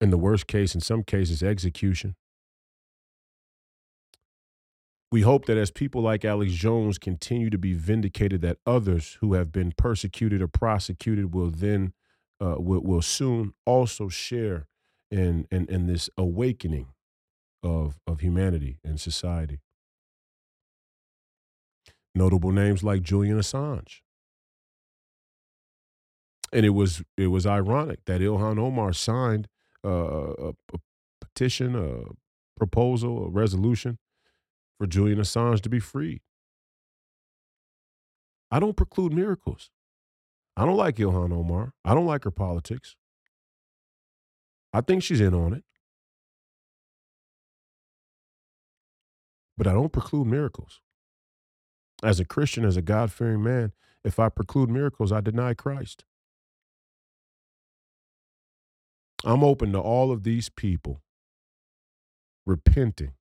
in the worst case, in some cases, execution. We hope that as people like Alex Jones continue to be vindicated, that others who have been persecuted or prosecuted will then uh, will, will soon also share in, in in this awakening of of humanity and society. Notable names like Julian Assange. And it was it was ironic that Ilhan Omar signed uh, a, a petition, a proposal, a resolution for Julian Assange to be freed. I don't preclude miracles. I don't like Ilhan Omar. I don't like her politics. I think she's in on it. But I don't preclude miracles. As a Christian, as a God fearing man, if I preclude miracles, I deny Christ. I'm open to all of these people repenting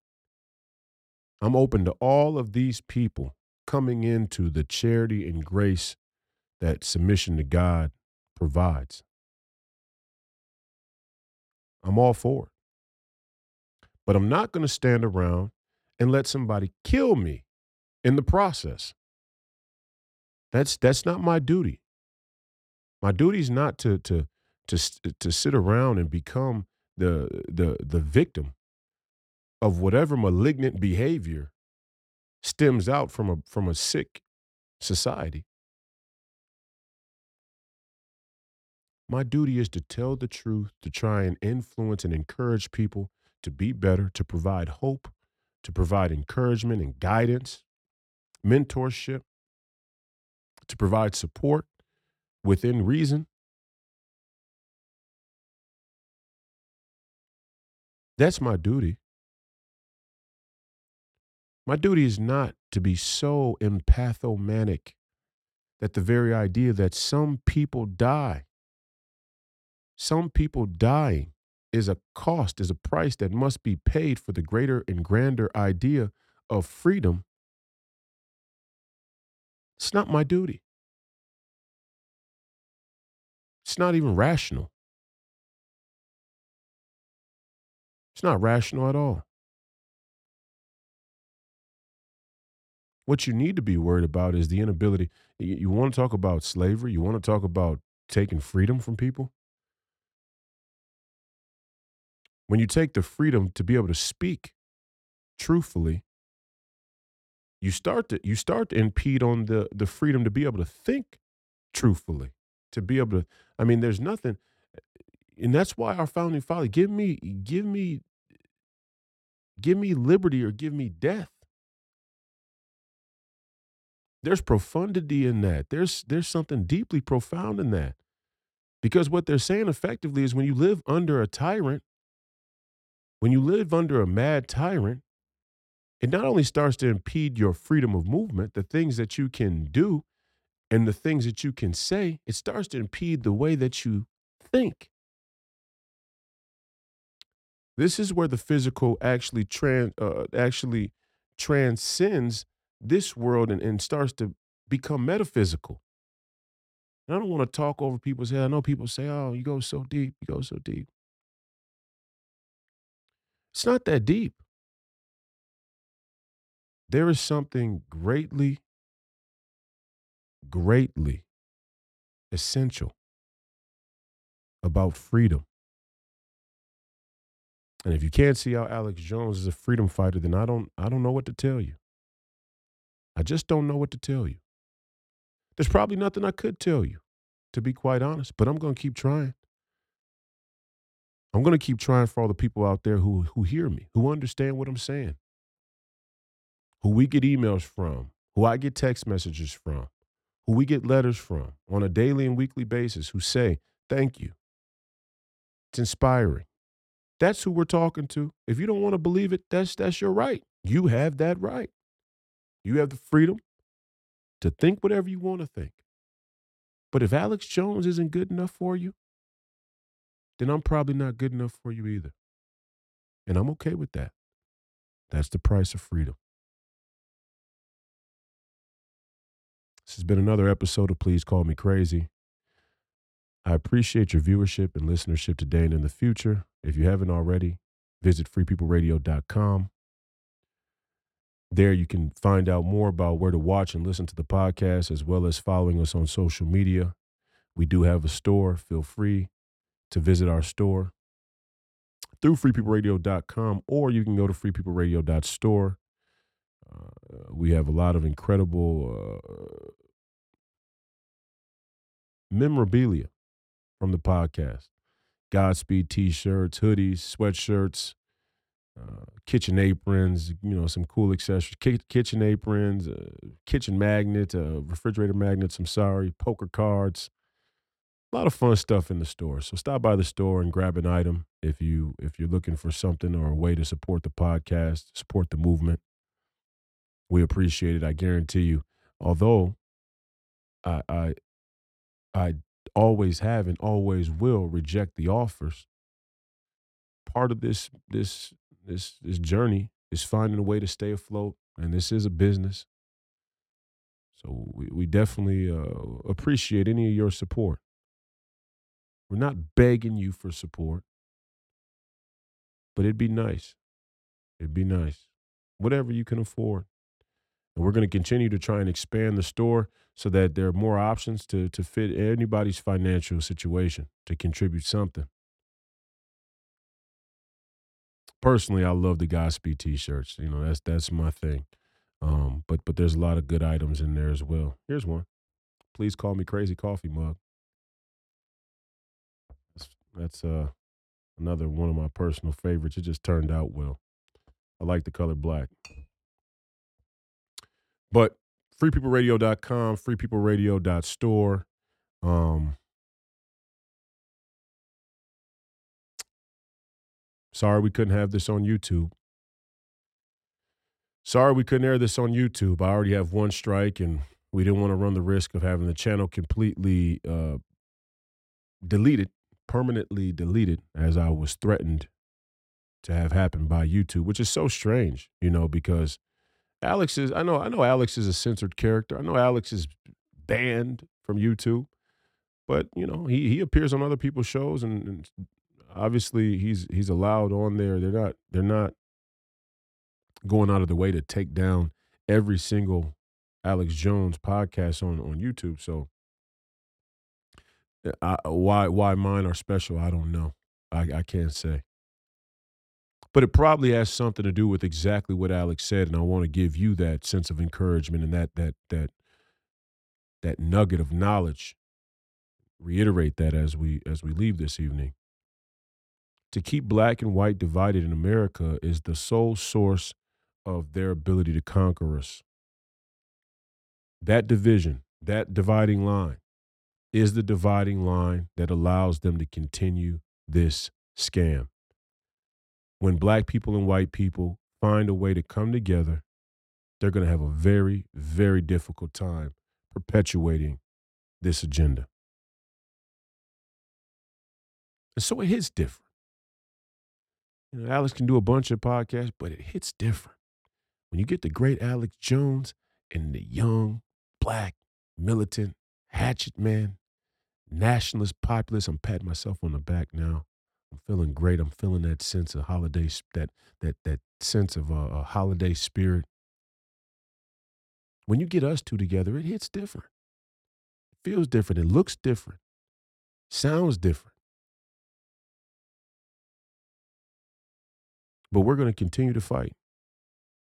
I'm open to all of these people coming into the charity and grace that submission to God provides. I'm all for it. But I'm not going to stand around and let somebody kill me in the process. That's that's not my duty. My duty is not to to to to sit around and become the the the victim of whatever malignant behavior stems out from a from a sick society. My duty is to tell the truth, to try and influence and encourage people to be better, to provide hope, to provide encouragement and guidance, mentorship, to provide support within reason. That's my duty. My duty is not to be so empathomanic that the very idea that some people die, some people dying is a cost, is a price that must be paid for the greater and grander idea of freedom, it's not my duty. It's not even rational. It's not rational at all. What you need to be worried about is the inability. You, you want to talk about slavery? You want to talk about taking freedom from people? When you take the freedom to be able to speak truthfully, you start to you start to impede on the the freedom to be able to think truthfully, to be able to. I mean, there's nothing, eh, and that's why our founding father give me give me give me liberty or give me death. There's profundity in that. There's there's something deeply profound in that. Because what they're saying effectively is when you live under a tyrant, when you live under a mad tyrant, it not only starts to impede your freedom of movement, the things that you can do and the things that you can say, it starts to impede the way that you think. This is where the physical actually trans uh, actually transcends this world and, and starts to become metaphysical. And I don't want to talk over people's head. I know people say, "Oh, you go so deep, you go so deep." It's not that deep. There is something greatly, greatly essential about freedom. And if you can't see how Alex Jones is a freedom fighter, then I don't I don't know what to tell you. I just don't know what to tell you. There's probably nothing I could tell you, to be quite honest, but I'm going to keep trying. I'm going to keep trying for all the people out there who who hear me, who understand what I'm saying, who we get emails from, who I get text messages from, who we get letters from on a daily and weekly basis who say, "Thank you." It's inspiring. That's who we're talking to. If you don't want to believe it, that's that's your right. You have that right. You have the freedom to think whatever you want to think. But if Alex Jones isn't good enough for you, then I'm probably not good enough for you either. And I'm okay with that. That's the price of freedom. This has been another episode of Please Call Me Crazy. I appreciate your viewership and listenership today and in the future. If you haven't already, visit freepeopleradio.com. There you can find out more about where to watch and listen to the podcast, as well as following us on social media. We do have a store. Feel free to visit our store through freepeopleradio.com, or you can go to freepeopleradio.store. Uh, we have a lot of incredible uh, memorabilia from the podcast Godspeed t shirts, hoodies, sweatshirts, kitchen aprons, you know, some cool accessories, Ki- kitchen aprons, uh, kitchen magnets, uh, refrigerator magnets. I'm sorry, poker cards. A lot of fun stuff in the store. So stop by the store and grab an item if you if you're looking for something or a way to support the podcast, support the movement. We appreciate it. I guarantee you. Although I I I always have and always will reject the offers. Part of this this this this journey is finding a way to stay afloat, and this is a business. So we, we definitely uh, appreciate any of your support. We're not begging you for support, but it'd be nice. It'd be nice. Whatever you can afford. And we're going to continue to try and expand the store so that there are more options to, to fit anybody's financial situation to contribute something. Personally, I love the Godspeed t-shirts. You know, that's that's my thing. Um, but but there's a lot of good items in there as well. Here's one. Please call me crazy coffee mug. That's, that's uh another one of my personal favorites. It just turned out well. I like the color black. But freepeopleradio.com, freepeopleradio.store. Um, sorry we couldn't have this on YouTube. Sorry we couldn't air this on YouTube. I already have one strike, and we didn't want to run the risk of having the channel completely uh, deleted permanently deleted as I was threatened to have happen by YouTube, which is so strange, you know, because Alex is I know I know Alex is a censored character. I know Alex is banned from YouTube, but you know he he appears on other people's shows and, and obviously he's he's allowed on there. They're not they're not going out of the way to take down every single Alex Jones podcast on on YouTube. So uh, I, uh, why why mine are special, I don't know. I, I can't say. But it probably has something to do with exactly what Alex said, and I want to give you that sense of encouragement and that that that that nugget of knowledge. Reiterate that as we as we leave this evening. To keep black and white divided in America is the sole source of their ability to conquer us. That division, that dividing line, is the dividing line that allows them to continue this scam when black people and white people find a way to come together, they're going to have a very, very difficult time perpetuating this agenda. And so it hits different. You know, Alex can do a bunch of podcasts, but it hits different. When you get the great Alex Jones and the young, black, militant, hatchet man, nationalist, populist, I'm patting myself on the back now. I'm feeling great. I'm feeling that sense of holiday, that that that sense of a, a holiday spirit. When you get us two together, it hits different. It feels different. It looks different. Sounds different. But we're going to continue to fight.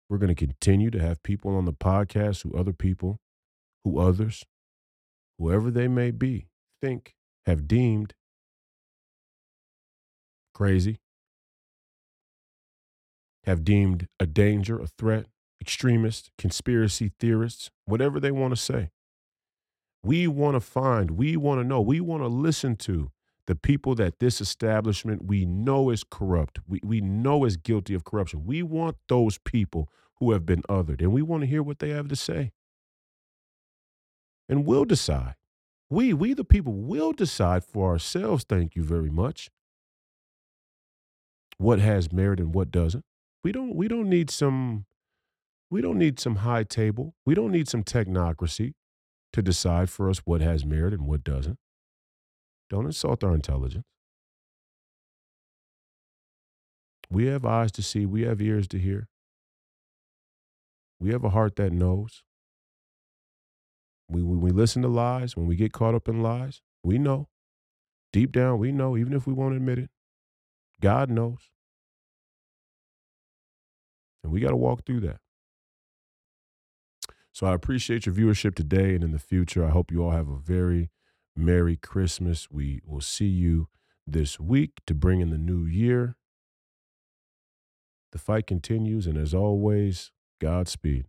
We're going to continue to have people on the podcast who other people, who others, whoever they may be, think have deemed crazy, have deemed a danger, a threat, extremists, conspiracy theorists, whatever they want to say. We want to find, we want to know, we want to listen to the people that this establishment we know is corrupt, we, we know is guilty of corruption. We want those people who have been othered, and we want to hear what they have to say. And we'll decide. We, we the people, will decide for ourselves, thank you very much, what has merit and what doesn't. We don't we don't need some we don't need some high table. We don't need some technocracy to decide for us what has merit and what doesn't. Don't insult our intelligence. We have eyes to see, we have ears to hear. We have a heart that knows. We, when we listen to lies, when we get caught up in lies, we know. Deep down, we know, even if we won't admit it. God knows. And we got to walk through that. So I appreciate your viewership today and in the future. I hope you all have a very Merry Christmas. We will see you this week to bring in the new year. The fight continues, and as always, Godspeed.